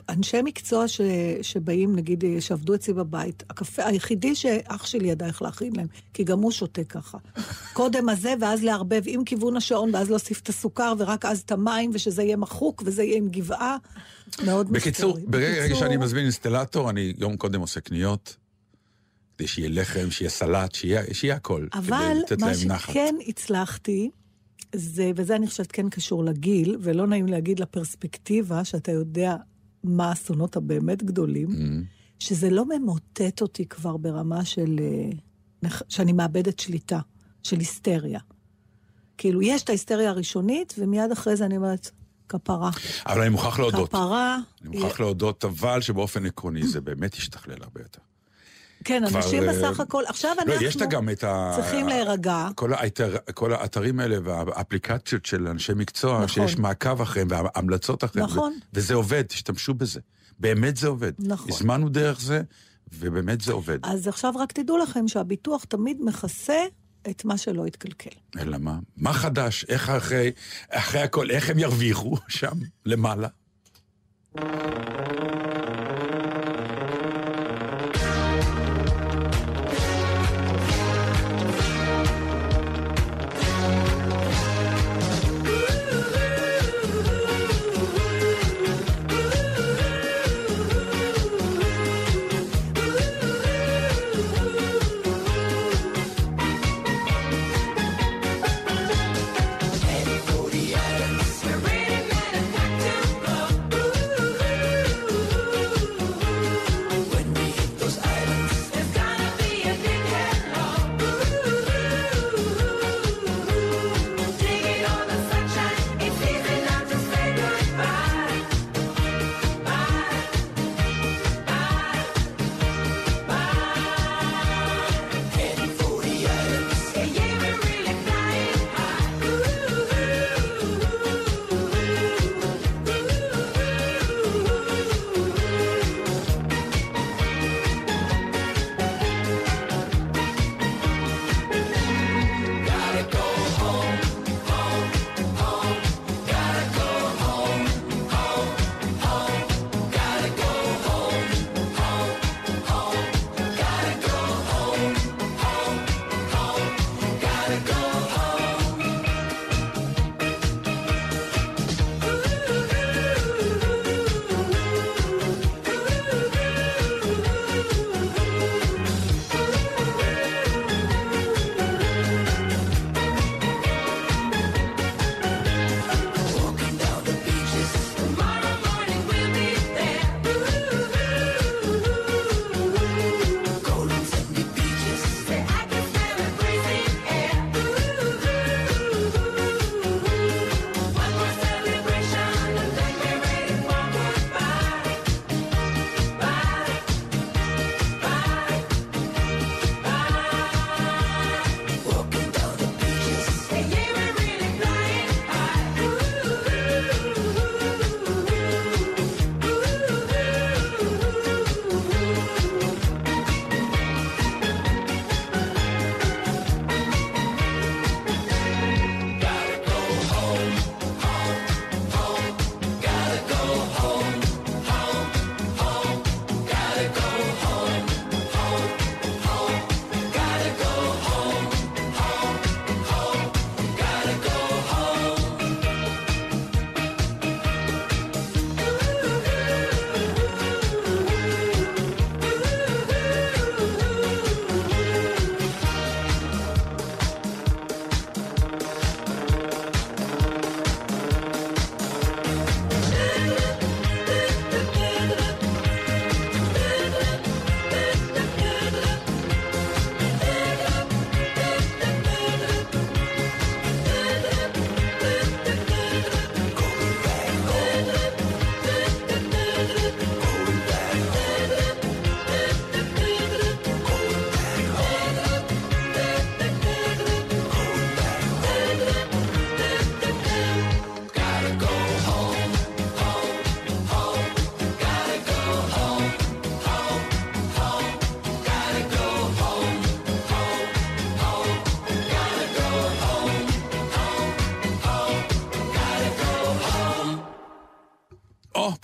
אנשי מקצוע ש... שבאים, נגיד, שעבדו אצלי בבית, הקפה היחידי שאח שלי ידע איך להכין להם, כי גם הוא שותה ככה. <laughs> קודם הזה, ואז לערבב עם כיוון השעון, ואז להוסיף את הסוכר, ורק אז את המים, ושזה יהיה מחוק, וזה יהיה עם גבעה. מאוד בקיצור, מסתורי. ברגע בקיצור, שאני מזמין אינסטלטור, אני יום קודם עושה קניות, כדי שיהיה לחם, שיהיה סלט, שיהיה שיהיה הכל. אבל מה. שכן הצלחתי, זה, וזה אני חושבת כן קשור לגיל, ולא נעים להגיד לפרספקטיבה, שאתה יודע מה האסונות הבאמת גדולים, Mm-hmm. שזה לא ממוטט אותי כבר ברמה של... אה, שאני מאבדת שליטה, של היסטריה. כאילו, יש את ההיסטריה הראשונית, ומיד אחרי זה אני אומרת, כפרה. אבל אני מוכרח להודות. כפרה. אני מוכרח להודות, אבל שבאופן עקרוני זה באמת השתכלל הרבה יותר. כן, כבר, אנשים אה, בסך הכל, עכשיו לא, אנחנו יש לה גם את ה... צריכים להירגע. כל, האתר, כל האתרים האלה והאפליקציות של אנשי מקצוע, נכון. שיש מעקב אחריהם והמלצות אחריהם. נכון. ו- וזה עובד, תשתמשו בזה. באמת זה עובד. נכון. הזמנו דרך זה, ובאמת זה עובד. אז עכשיו רק תדעו לכם שהביטוח תמיד מכסה את מה שלא התקלקל. אלא מה? מה חדש? איך אחרי, אחרי הכל, איך הם ירוויחו שם, למעלה?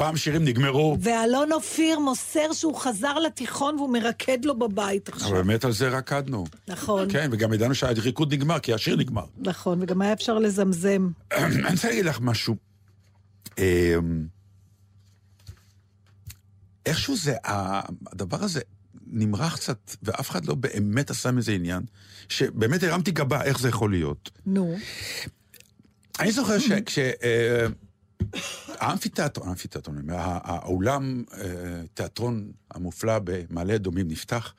פעם שירים נגמרו. ואלון אופיר מוסר שהוא חזר לתיכון והוא מרקד לו בבית עכשיו. אבל באמת על זה רקדנו. נכון, כן, וגם ידענו שהריקוד נגמר, כי השיר נגמר. נכון, וגם היה אפשר לזמזם. <clears throat> אני רוצה להגיד לך משהו. אמ, איכשהו זה, הדבר הזה נמרח קצת, ואף אחד לא באמת עשה מזה עניין, שבאמת הרמתי גבה, איך זה יכול להיות. נו. אני זוכר שכש... האמפיתיאטרון, האמפיתיאטרון, הא- האולם אה, תיאטרון המופלא במעלה אדומים נפתח.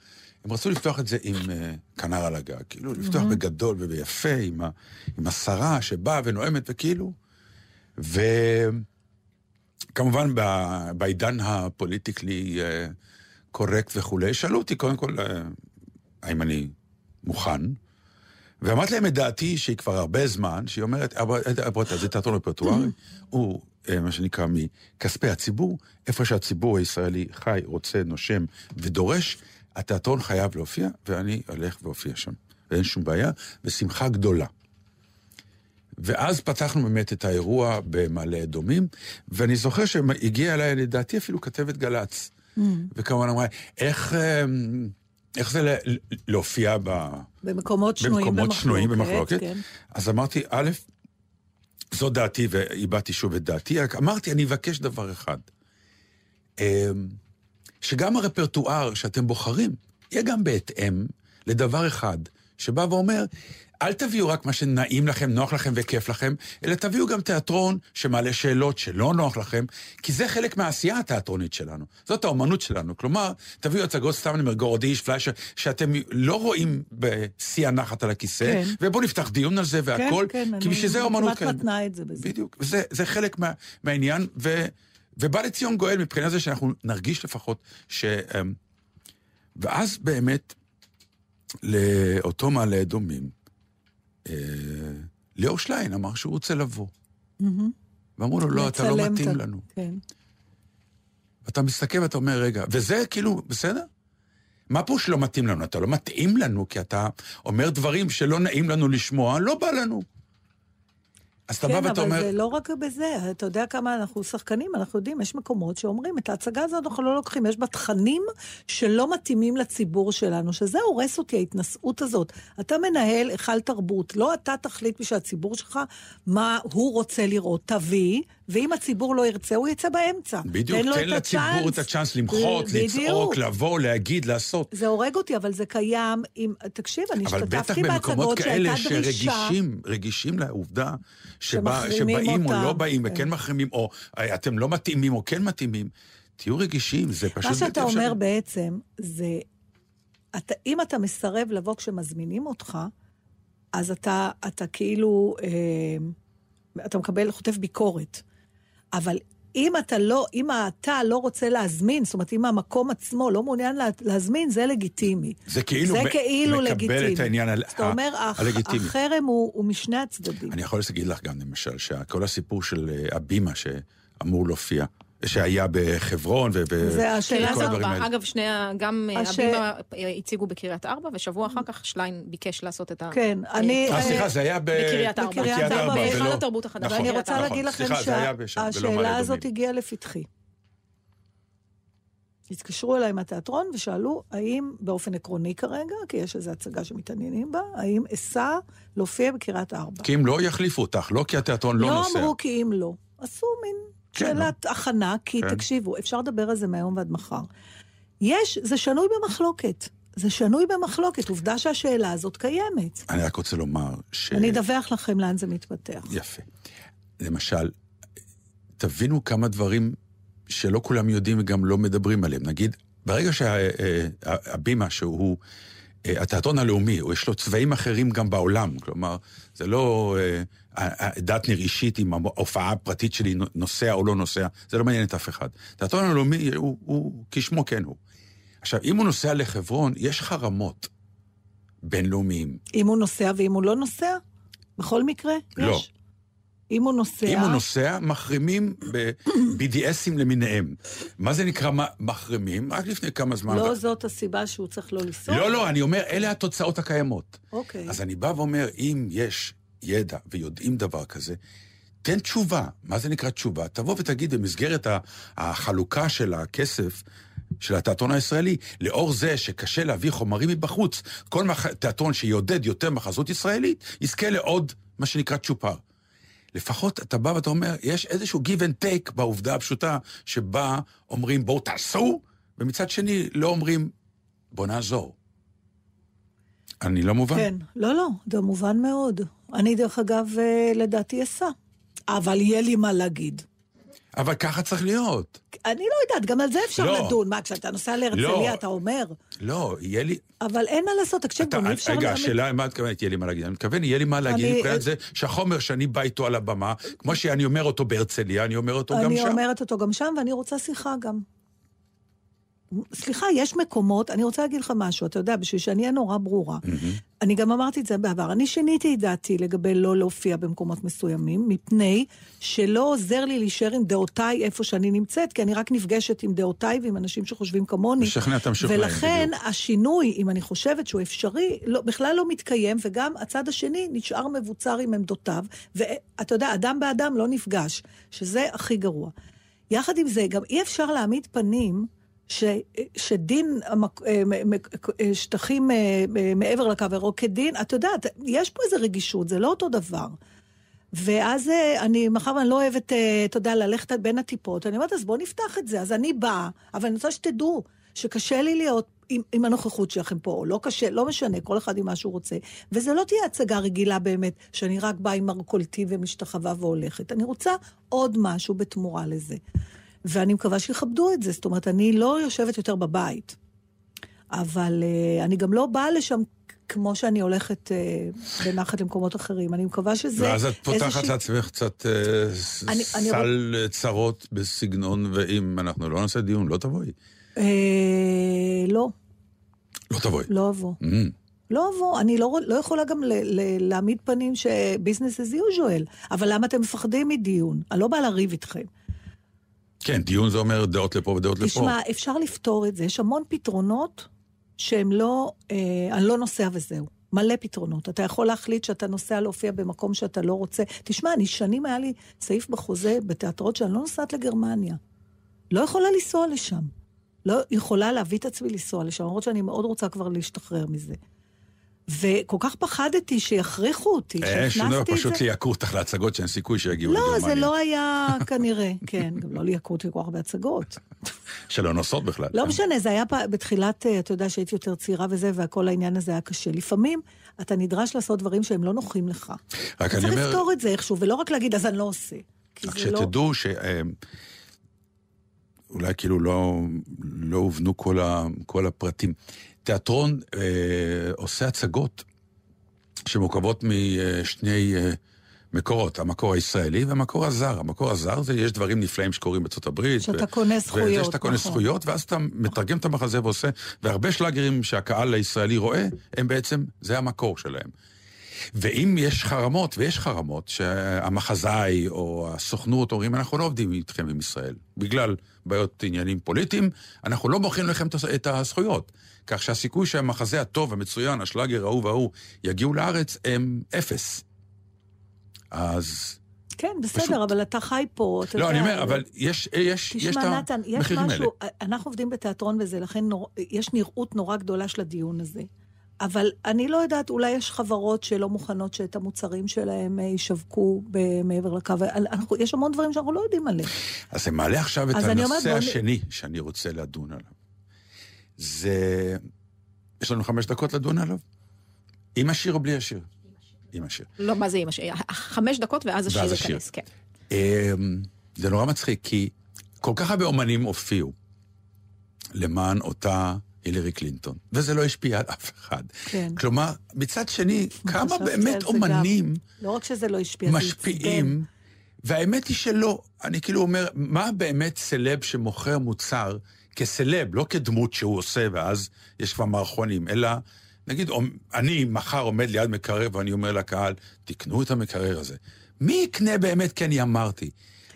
הם רצו לפתוח את זה עם אה, כנר על הגג, כאילו לפתוח בגדול וביפה, עם, ה, עם השרה שבאה ונואמת וכאילו. וכמובן בעידן הפוליטיקלי אה, קורקט וכולי, שאלו אותי קודם כל, האם אני מוכן? ואמרתי להם את דעתי, שהיא כבר הרבה זמן, שהיא אומרת, אברטה, זה תיאטרון רפרטוארי, הוא, אה, מה שנקרא, מכספי הציבור, איפה שהציבור הישראלי חי, רוצה, נושם ודורש, התיאטרון חייב להופיע, ואני הולך ואופיע שם. ואין שום בעיה, ושמחה גדולה. ואז פתחנו באמת את האירוע במעלה אדומים, ואני זוכר שהגיעה אליי, לדעתי אפילו כתבת גל"צ. וכמובן אמרה, איך, אה, איך זה להופיע ב... במקומות שנויים. במקומות שנויים במחלוקת. כן. אז אמרתי, א', זו דעתי, והבעתי שוב את דעתי, רק אמרתי, אני אבקש דבר אחד. אמ, שגם הרפרטואר שאתם בוחרים, יהיה גם בהתאם לדבר אחד, שבא ואומר, אל תביאו רק מה שנעים לכם, נוח לכם וכיף לכם, אלא תביאו גם תיאטרון שמעלה שאלות שלא נוח לכם, כי זה חלק מהעשייה התיאטרונית שלנו. זאת האומנות שלנו. כלומר, תביאו הצגות, סתם אני אומר, גורדיש, פליישר, שאתם לא רואים בשיא הנחת על הכיסא, כן. ובואו נפתח דיון על זה והכל, כן, כן, כי בשביל זה האומנות כמעט מתנה את זה בזה. בדיוק, וזה זה חלק מה, מהעניין, ו, ובא לציון גואל מבחינה זה שאנחנו נרגיש לפחות ש... אמ, ואז באמת, לאותו מעלה אדומים, אה, ליאור שליין אמר שהוא רוצה לבוא. ואמרו לו, לא, אתה לא מתאים לנו. כן. אתה מסתכל ואתה אומר, רגע, וזה כאילו, בסדר? מה פה שלא מתאים לנו? אתה לא מתאים לנו, כי אתה אומר דברים שלא נעים לנו לשמוע, לא בא לנו. אז אתה בא כן, ואתה אבל אומר, זה לא רק בזה, אתה יודע כמה אנחנו שחקנים, אנחנו יודעים, יש מקומות שאומרים, את ההצגה הזאת אנחנו לא לוקחים, יש בה תכנים שלא מתאימים לציבור שלנו, שזה הורס אותי, ההתנשאות הזאת. אתה מנהל היכל תרבות, לא אתה תחליט בשביל הציבור שלך מה הוא רוצה לראות, תביא, ואם הציבור לא ירצה, הוא יצא באמצע. בדיוק, לו תן את לציבור. את הצ'אנס למחות. לצעוק, לבוא, להגיד, לעשות. זה הורג אותי, אבל זה קיים עם... תקשיב, אני אבל בטח השתתפתי במקומות בהצגות כאלה שהייתה דרישה... שרגישים, רגישים לעובדה שבא, שבאים או אותם, לא באים, כן. וכן מחרימים, או אה, אתם לא מתאימים או כן מתאימים. תהיו רגישים, זה פשוט מה שאתה. אומר בעצם, זה... אתה, אם אתה מסרב לבוא כשמזמינים אותך, אז אתה, אתה כאילו... אה, אתה מקבל, חוטף ביקורת. אבל אם אתה לא, אם אתה לא רוצה להזמין, זאת אומרת, אם המקום עצמו לא מעוניין לה, להזמין, זה לגיטימי. זה כאילו זה מ- כאילו מקבל לגיטימי. את העניין ה- זאת אומרת, הלגיטימי. החרם הוא, הוא משני הצדדים. אני יכול להגיד לך גם, למשל, שכל הסיפור של אה, הבימה שאמור להופיע, שהיה בחברון ו... ו- זה השאלה קריית וכל הדברים. האלה. אגב, שני, ה- גם אה, הש- הבימה אה, הציגו בקריית ארבע, ושבוע אחר כך שליין ביקש לעשות את ה... כן, אני... אה, סליחה, זה היה ב... בקריית ארבע. בקריית ארבע, בהיכל התרבות החדש. נכון, ואני בקריית רוצה ארבע. להגיד לכם שהשאלה הזאת. הגיעה לפתחי. התקשרו אליי מהתיאטרון ושאלו האם, באופן עקרוני כרגע, כי יש איזו הצגה שמתעניינים בה, האם אסע להופיע בקריית ארבע. כי אם לא, יחליפו אותך, לא כי התיאטרון לא לא נוסע. אמרו כי אם לא. עשו מין שאלת הכנה, כי כן. תקשיבו, אפשר לדבר על זה מהיום ועד מחר. יש, זה שנוי במחלוקת. זה שנוי במחלוקת, עובדה שהשאלה הזאת קיימת. אני רק רוצה לומר ש... אני אדווח לכם לאן זה מתפתח. יפה. למשל, תבינו כמה דברים שלא כולם יודעים וגם לא מדברים עליהם. נגיד, ברגע שהבימה, שהוא אה, התיאטרון הלאומי, יש לו צבעים אחרים גם בעולם, כלומר, זה לא אה, דת נראשית אם ההופעה הפרטית שלי נוסע או לא נוסע, זה לא מעניין את אף אחד. התיאטרון הלאומי הוא, הוא כשמו כן הוא. עכשיו, אם הוא נוסע לחברון, יש חרמות בינלאומיים. אם הוא נוסע ואם הוא לא נוסע? בכל מקרה? לא. יש. אם הוא נוסע... אם הוא נוסע, מחרימים ב-BDSים למיניהם. מה זה נקרא מחרימים? רק לפני כמה זמן. לא זאת הסיבה שהוא צריך לא לנסוע? לא, לא, אני אומר, אלה התוצאות הקיימות. אוקיי. אז אני בא ואומר, אם יש ידע ויודעים דבר כזה, תן תשובה. מה זה נקרא תשובה? תבוא ותגיד במסגרת החלוקה של הכסף של התיאטרון הישראלי, לאור זה שקשה להביא חומרים מבחוץ, כל מח... תיאטרון שיעודד יותר מחזות ישראלית, יזכה לעוד מה שנקרא צ'ופר. לפחות אתה בא ואתה אומר, יש איזשהו give and take בעובדה הפשוטה, שבה אומרים בואו תעשו, ומצד שני לא אומרים בואו נעזור. אני לא מובן? כן, לא, לא, זה מובן מאוד. אני, דרך אגב, אה, לדעתי אסע. אבל יהיה לי מה להגיד. אבל ככה צריך להיות. אני לא יודעת, גם על זה אפשר לא. לדון. מה, כשאתה נוסע להרצליה, לא. אתה אומר? לא, יהיה לי... אבל אין מה לעשות, תקשיב, אתה, גם אי אפשר רגע, השאלה, מה את מתכוונת, יהיה לי מה להגיד? אני מתכוון, יהיה לי מה להגיד אני- מבחינת זה שהחומר שאני בא איתו על הבמה, כמו שאני אומר אותו בהרצליה, אני אומר אותו גם אני שם. אומרת אותו גם שם, ואני רוצה שיחה גם. סליחה, יש מקומות, אני רוצה להגיד לך משהו, אתה יודע, בשביל שאני אהיה נורא ברורה. אני גם אמרתי את זה בעבר, אני שיניתי את דעתי לגבי לא להופיע במקומות מסוימים, מפני שלא עוזר לי להישאר עם דעותיי איפה שאני נמצאת, כי אני רק נפגשת עם דעותיי ועם אנשים שחושבים כמוני. לשכנע את המשוכנעים, ולכן בדיוק. השינוי, אם אני חושבת שהוא אפשרי, לא, בכלל לא מתקיים, וגם הצד השני נשאר מבוצר עם עמדותיו, ואתה יודע, אדם באדם לא נפגש, שזה הכי גרוע. יחד עם זה, גם אי אפשר להעמיד פנים ש, שדין המק, אה, אה, שטחים אה, מעבר לקו הירוק כדין, אתה יודע, יש פה איזו רגישות, זה לא אותו דבר. ואז אני, מאחר ואני לא אוהבת, אתה יודע, ללכת בין הטיפות, אני אומרת, אז בואו נפתח את זה. אז אני באה, אבל אני רוצה שתדעו שקשה לי להיות עם, עם הנוכחות שלכם פה, או לא קשה, לא משנה, כל אחד עם מה שהוא רוצה. וזה לא תהיה הצגה רגילה באמת, שאני רק באה עם מרכולתי ומשתחווה והולכת. אני רוצה עוד משהו בתמורה לזה. ואני מקווה שיכבדו את זה. זאת אומרת, אני לא יושבת יותר בבית, אבל uh, אני גם לא באה לשם כמו שאני הולכת uh, בנחת למקומות אחרים. אני מקווה שזה... ואז את פותחת איזושהי- לעצמך קצת ס- אני- אני סל אה, צרות בסגנון, ואם אנחנו לא נעשה דיון, לא תבואי. אה, לא, לא תבואי. לא אבוא. Mm. לא אבוא, אני לא, לא יכולה גם ל, ל, להעמיד פנים שביזנס as usual. אבל למה אתם מפחדים מדיון? אני לא באה לריב איתכם. כן, דיון זה אומר דעות לפה ודעות לפה. תשמע, אפשר לפתור את זה. יש המון פתרונות שהם לא, אה, אני לא נוסע וזהו. מלא פתרונות. אתה יכול להחליט שאתה נוסע להופיע במקום שאתה לא רוצה. תשמע, אני שנים היה לי סעיף בחוזה בתיאטרות שאני לא נוסעת לגרמניה. לא יכולה לנסוע לשם. לא יכולה להביא את עצמי לנסוע לשם, למרות שאני מאוד רוצה כבר להשתחרר מזה. וכל כך פחדתי שיכריחו אותי, אה, שהכנסתי את זה. פשוט ליעקו אותך להצגות שאין סיכוי שיגיעו לא, לגרמניה. זה לא היה כנראה, <laughs> כן, גם לא ליעקו אותי כל כך הרבה הצגות. <laughs> שלא נוסעות בכלל. לא משנה, זה היה בתחילת, אה, אתה יודע, שהייתי יותר צעירה וזה, וכל העניין הזה היה קשה. לפעמים אתה נדרש לעשות דברים שהם לא לא לך. רק אני צריך אומר, לפתור את זה איכשהו, ולא רק להגיד, אז אני לא עושה. רק לא... שתדעו ש... אה, אולי כאילו לא, לא הובנו כל הפרטים. תיאטרון אה, עושה הצגות שמורכבות משני אה, מקורות, המקור הישראלי והמקור הזר. המקור הזר זה, יש דברים נפלאים שקורים בארצות הברית. שאתה ו- קונה זכויות, וזה שאתה קונה נכון. זכויות, ואז אתה מתרגם את המחזה ועושה, והרבה שלאגרים שהקהל הישראלי רואה, הם בעצם, זה המקור שלהם. ואם יש חרמות, ויש חרמות, שהמחזאי או הסוכנות אומרים, אנחנו לא עובדים איתכם עם ישראל, בגלל בעיות עניינים פוליטיים, אנחנו לא מוכרים לכם את הזכויות. כך שהסיכוי שהמחזה הטוב, המצוין, השלאגר ההוא וההוא, יגיעו לארץ, הם אפס. אז... כן, בסדר, פשוט- אבל אתה חי פה, אתה לא, יודע... אני אומר, אבל יש, יש, יש את תשמע, נתן, יש המחירים האלה. משהו, אנחנו עובדים בתיאטרון וזה, לכן נור, יש נראות נורא גדולה של הדיון הזה. אבל אני לא יודעת, אולי יש חברות שלא מוכנות שאת המוצרים שלהם אה, ישווקו מעבר לקו. אנחנו, יש המון דברים שאנחנו לא יודעים עליהם. אז זה מעלה עכשיו את אז אני אומרת, הנושא בוא נ- השני שאני רוצה לדון עליו. זה... יש לנו חמש דקות לדון עליו? עם השיר או בלי השיר? עם השיר. לא, מה זה עם השיר? חמש דקות ואז השיר ואז השיר. ייכנס, כן. אמ, זה נורא מצחיק, כי כל כך הרבה אומנים הופיעו למען אותה הילרי קלינטון, וזה לא השפיע על אף אחד. כן. כלומר, מצד שני, כמה באמת אומנים לא רק שזה לא השפיע, משפיעים, והאמת היא שלא. אני כאילו אומר, מה באמת סלב שמוכר מוצר כסלב, לא כדמות שהוא עושה ואז יש כבר מערכונים, אלא, נגיד, אני מחר עומד ליד מקרר ואני אומר לקהל, תקנו את המקרר הזה. מי יקנה באמת כי אני אמרתי?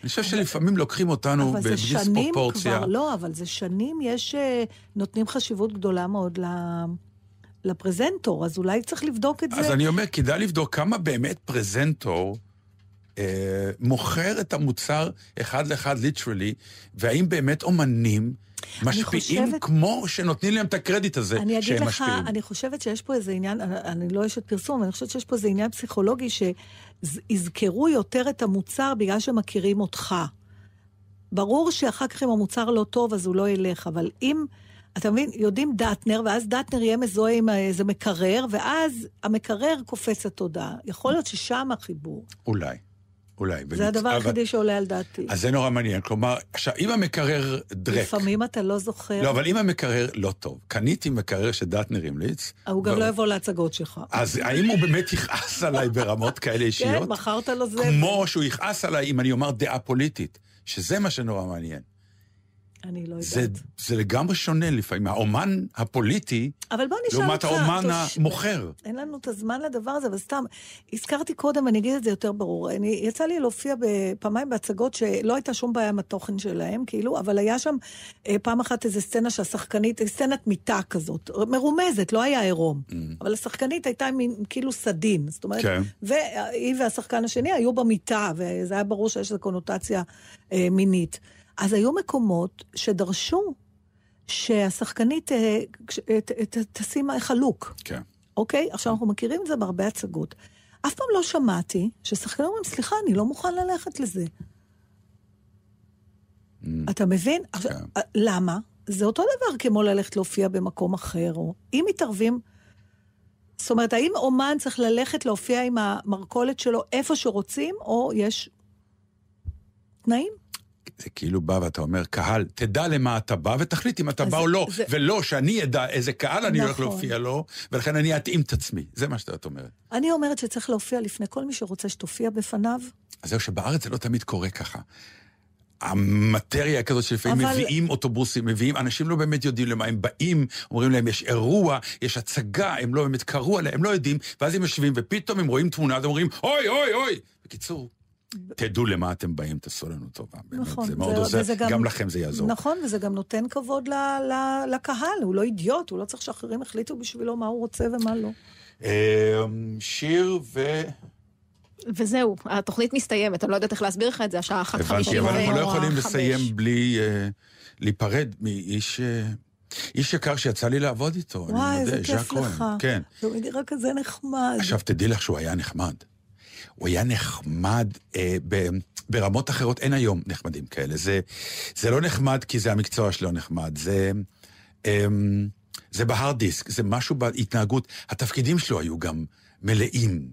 אני חושב שלפעמים לוקחים אותנו אבל זה שנים. כבר, לא, אבל זה שנים יש, אה, נותנים חשיבות גדולה מאוד ל- לפרזנטור, אז אולי צריך לבדוק את זה. אז אני אומר, כדאי לבדוק כמה באמת פרזנטור אה, מוכר את המוצר אחד לאחד ליטרלי, והאם באמת אומנים משפיעים חושבת- כמו שנותנים להם את הקרדיט הזה אני אגיד שהם לך, משפיעים. אני חושבת שיש פה איזה עניין, אני, לא אשת פרסום, אבל אני חושבת שיש פה איזה עניין פסיכולוגי שיזכרו יותר את המוצר בגלל שמכירים אותך. ברור שאחר כך אם המוצר לא טוב, אז הוא לא ילך, אבל אם, אתה מבין, יודעים דטנר, ואז דטנר יהיה מזוהה עם איזה מקרר, ואז המקרר קופץ לתודעה. יכול להיות ששם החיבור. אולי, אולי. זה הדבר היחידי שעולה על דעתי. אז זה נורא מעניין. כלומר, עכשיו, אם המקרר דרק... לפעמים אתה לא זוכר. לא, אבל אם המקרר לא טוב, קניתי מקרר שדטנר המליץ, הוא גם לא יבוא להצגות שלך. אז האם הוא באמת יכעס עליי ברמות כאלה אישיות? כן, מכרת לו זה. כמו שהוא יכעס עליי אם אני אומר דעה פוליטית, שזה מה שנורא מעניין. אני לא יודעת. זה, זה לגמרי שונה לפעמים. האומן הפוליטי, אבל בוא נשאל לעומת אותך. האומן תוש- המוכר. אין לנו את הזמן לדבר הזה, אבל סתם, הזכרתי קודם, אני אגיד את זה יותר ברור. אני, יצא לי להופיע פעמיים בהצגות שלא הייתה שום בעיה עם התוכן שלהם, כאילו, אבל היה שם אה, פעם אחת איזו סצנה שהשחקנית, סצנת מיטה כזאת, מרומזת, לא היה עירום. אבל השחקנית הייתה מין, כאילו סדין. זאת אומרת, כן. והיא והשחקן השני היו במיטה, וזה היה ברור שיש לזה קונוטציה אה, מינית. אז היו מקומות שדרשו שהשחקנית אה, אה, תשים חלוק. כן. אוקיי? עכשיו, אנחנו מכירים את זה בהרבה הצגות. אף פעם לא שמעתי ששחקנים אומרים, סליחה, אני לא מוכן ללכת לזה. אתה מבין? עכשיו, אה, למה? זה אותו דבר כמו ללכת להופיע במקום אחר, או אם מתערבים... זאת אומרת, האם אומן צריך ללכת להופיע עם המרכולת שלו איפה שרוצים, או יש תנאים? זה כאילו בא ואתה אומר, קהל, תדע למה אתה בא ותחליט אם אתה בא או לא, זה- ולא שאני אדע איזה קהל אני הולך נכון. להופיע לו, ולכן אני אתאים את עצמי. זה מה שאת אומרת. אני אומרת שצריך להופיע לפני כל מי שרוצה שתופיע בפניו. אז זהו שבארץ זה לא תמיד קורה ככה. המטריה כזאת שלפעמים אבל- מביאים אוטובוסים, מביאים, אנשים לא באמת יודעים למה הם באים, אומרים להם יש אירוע, יש הצגה, הם לא באמת קראו עליה, הם לא יודעים, ואז הם יושבים ופתאום הם רואים תמונה ואומרים, אוי, אוי, אוי. בקיצור, תדעו למה אתם באים, תעשו לנו טובה. באמת, נכון. זה מאוד זה- עוזר, וזה גם לכם זה יעזור. נכון, וזה גם נותן כבוד ל, ל, לקהל, הוא לא אידיוט, הוא לא צריך שאחרים יחליטו בשבילו מה הוא רוצה ומה לא. אה, שיר ו... וזהו, התוכנית מסתיימת, אני לא יודעת איך להסביר לך את זה, השעה 1:50. הבנתי, אבל אנחנו לא יכולים. לסיים בלי אה, להיפרד מאיש אה, איש יקר שיצא לי לעבוד איתו. אני וואי, מודה, איזה כיף. לך. כן. הוא נראה כזה נחמד. עכשיו, תדעי לך שהוא היה נחמד. הוא היה נחמד אה, ב, ברמות אחרות, אין היום נחמדים כאלה. זה, זה לא נחמד כי זה המקצוע שלו נחמד, זה, אה, זה בהארד דיסק, זה משהו בהתנהגות. התפקידים שלו היו גם מלאים.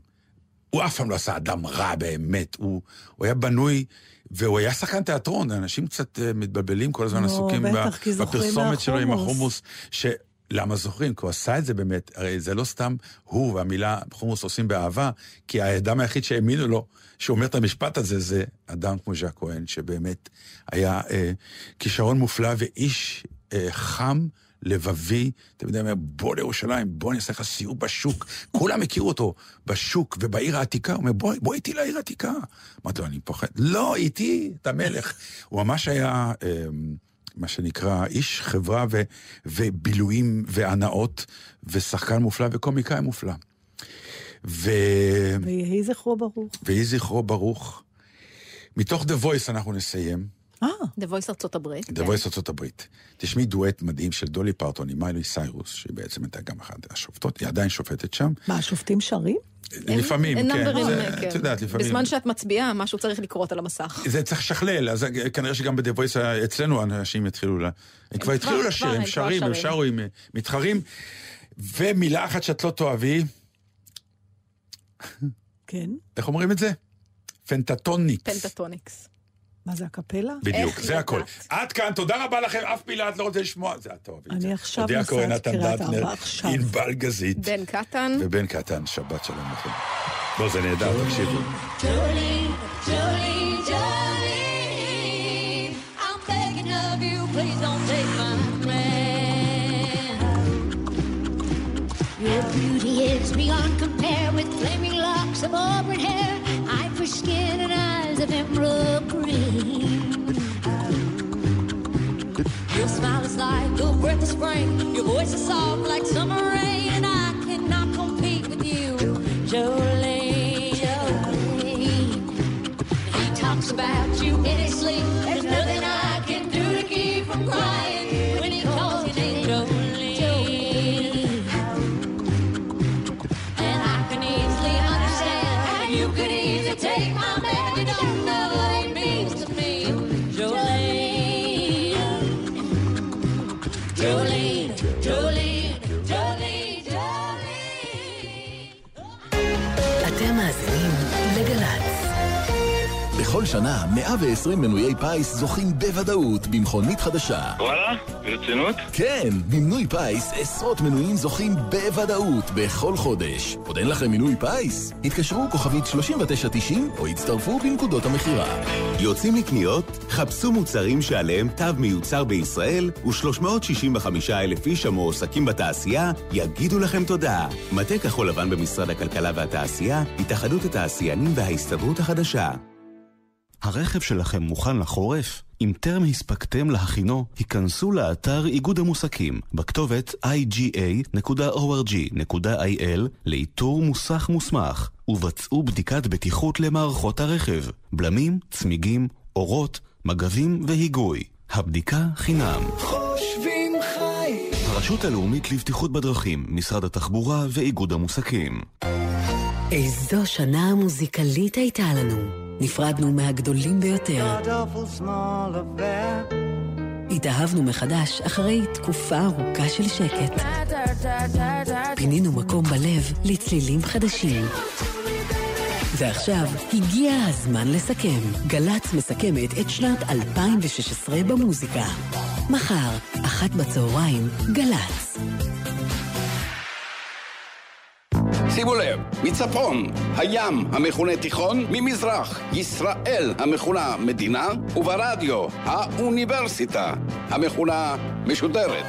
הוא אף פעם לא עשה אדם רע באמת, הוא, הוא היה בנוי, והוא היה שחקן תיאטרון, אנשים קצת אה, מתבלבלים, כל הזמן נו, עסוקים בטח, בפרסומת שלו עם. החומוס, ש... למה זוכרים? כי הוא עשה את זה באמת, הרי זה לא סתם הוא והמילה חומוס עושים באהבה, כי האדם היחיד שהאמינו לו, שהוא אומר את המשפט הזה, זה אדם כמו ז'אק כהן, שבאמת היה אה, כישרון מופלא ואיש אה, חם, לבבי, אתה יודע, אומר, בוא לירושלים, בוא אני אעשה לך סיור בשוק. כולם הכירו אותו בשוק ובעיר העתיקה, הוא אומר, בוא, בוא איתי לעיר העתיקה. אמרתי לו, אני פוחד. לא, איתי, אתה מלך. הוא ממש היה... אה, מה שנקרא, איש חברה ו, ובילויים והנאות, ושחקן מופלא וקומיקאי מופלא. ו... ויהי זכרו ברוך. ויהי זכרו ברוך. מתוך The Voice אנחנו נסיים. אה. The Voice ארצות הברית. The Voice ארצות הברית. תשמעי דואט מדהים של דולי פרטון עם מיילי סיירוס, שהיא בעצם הייתה גם אחת השופטות, היא עדיין שופטת שם. מה, השופטים שרים? לפעמים, אין כן. כן. את יודעת, לפעמים. בזמן שאת מצביעה, משהו צריך לקרות על המסך. זה צריך לשכלל, אז כנראה שגם ב-The Voice אצלנו אנשים יתחילו, ל... הם כבר התחילו לשיר, הם הם שרים, הם. שרו עם אה, מתחרים. ומילה אחת שאת לא תאהבי, כן. איך אומרים את זה? פנטטוניקס. פנטטוניקס. מה זה, הקפלה? בדיוק, זה הכל. עד כאן, תודה רבה לכם, אף מילה את לא רוצה לשמוע, זה את תאהבי את זה. אני עכשיו נוסעת נתן קריית ארבע, עכשיו. ענבל גזית בן קטן. ובן קטן, שבת שלום לכם. לא, זה נהדר, תקשיבו. Jolene, Jolene, Jolene, I'm begging of you, please don't take my man. Your beauty is beyond compare with flaming locks of auburn hair, ivory skin and eyes Your smile is like the breath of spring, your voice is soft like summer rain, and I cannot compete with you, Jolene, Jolene. talks about you in his sleep. בכל שנה, 120 מנויי פיס זוכים בוודאות במכונית חדשה. וואלה? ברצינות? כן, במנוי פיס עשרות מנויים זוכים בוודאות בכל חודש. עוד אין לכם מנוי פיס? התקשרו כוכבית 3990 או הצטרפו בנקודות המכירה. יוצאים לקניות? חפשו מוצרים שעליהם תו מיוצר בישראל ו-365 אלף איש המועסקים בתעשייה יגידו לכם תודה. מטה כחול לבן במשרד הכלכלה והתעשייה, התאחדות התעשיינים וההסתדרות החדשה. הרכב שלכם מוכן לחורף? אם טרם הספקתם להכינו, היכנסו לאתר איגוד המוסקים בכתובת iga.org.il לאיתור מוסך מוסמך ובצעו בדיקת בטיחות למערכות הרכב, בלמים, צמיגים, אורות, מגבים והיגוי. הבדיקה חינם. חושבים חיים. הרשות הלאומית לבטיחות בדרכים, משרד התחבורה ואיגוד המוסקים. איזו שנה מוזיקלית הייתה לנו. נפרדנו מהגדולים ביותר. התאהבנו מחדש אחרי תקופה ארוכה של שקט. פינינו מקום בלב לצלילים חדשים. ועכשיו הגיע הזמן לסכם. גל"צ מסכמת את שנת 2016 במוזיקה. מחר, אחת בצהריים, גל"צ. שימו לב, מצפון, הים המכונה תיכון, ממזרח, ישראל המכונה מדינה, וברדיו, האוניברסיטה המכונה משודרת.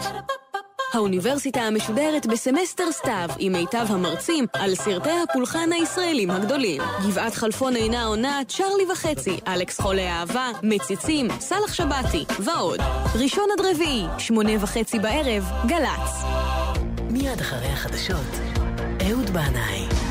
האוניברסיטה המשודרת בסמסטר סתיו עם מיטב המרצים על סרטי הפולחן הישראלים הגדולים. גבעת חלפון אינה עונה, צ'רלי וחצי, אלכס חולה אהבה, מציצים, סאלח שבתי ועוד. ראשון עד רביעי, שמונה וחצי בערב, גל"צ. מיד אחרי החדשות, אהוד בנאי.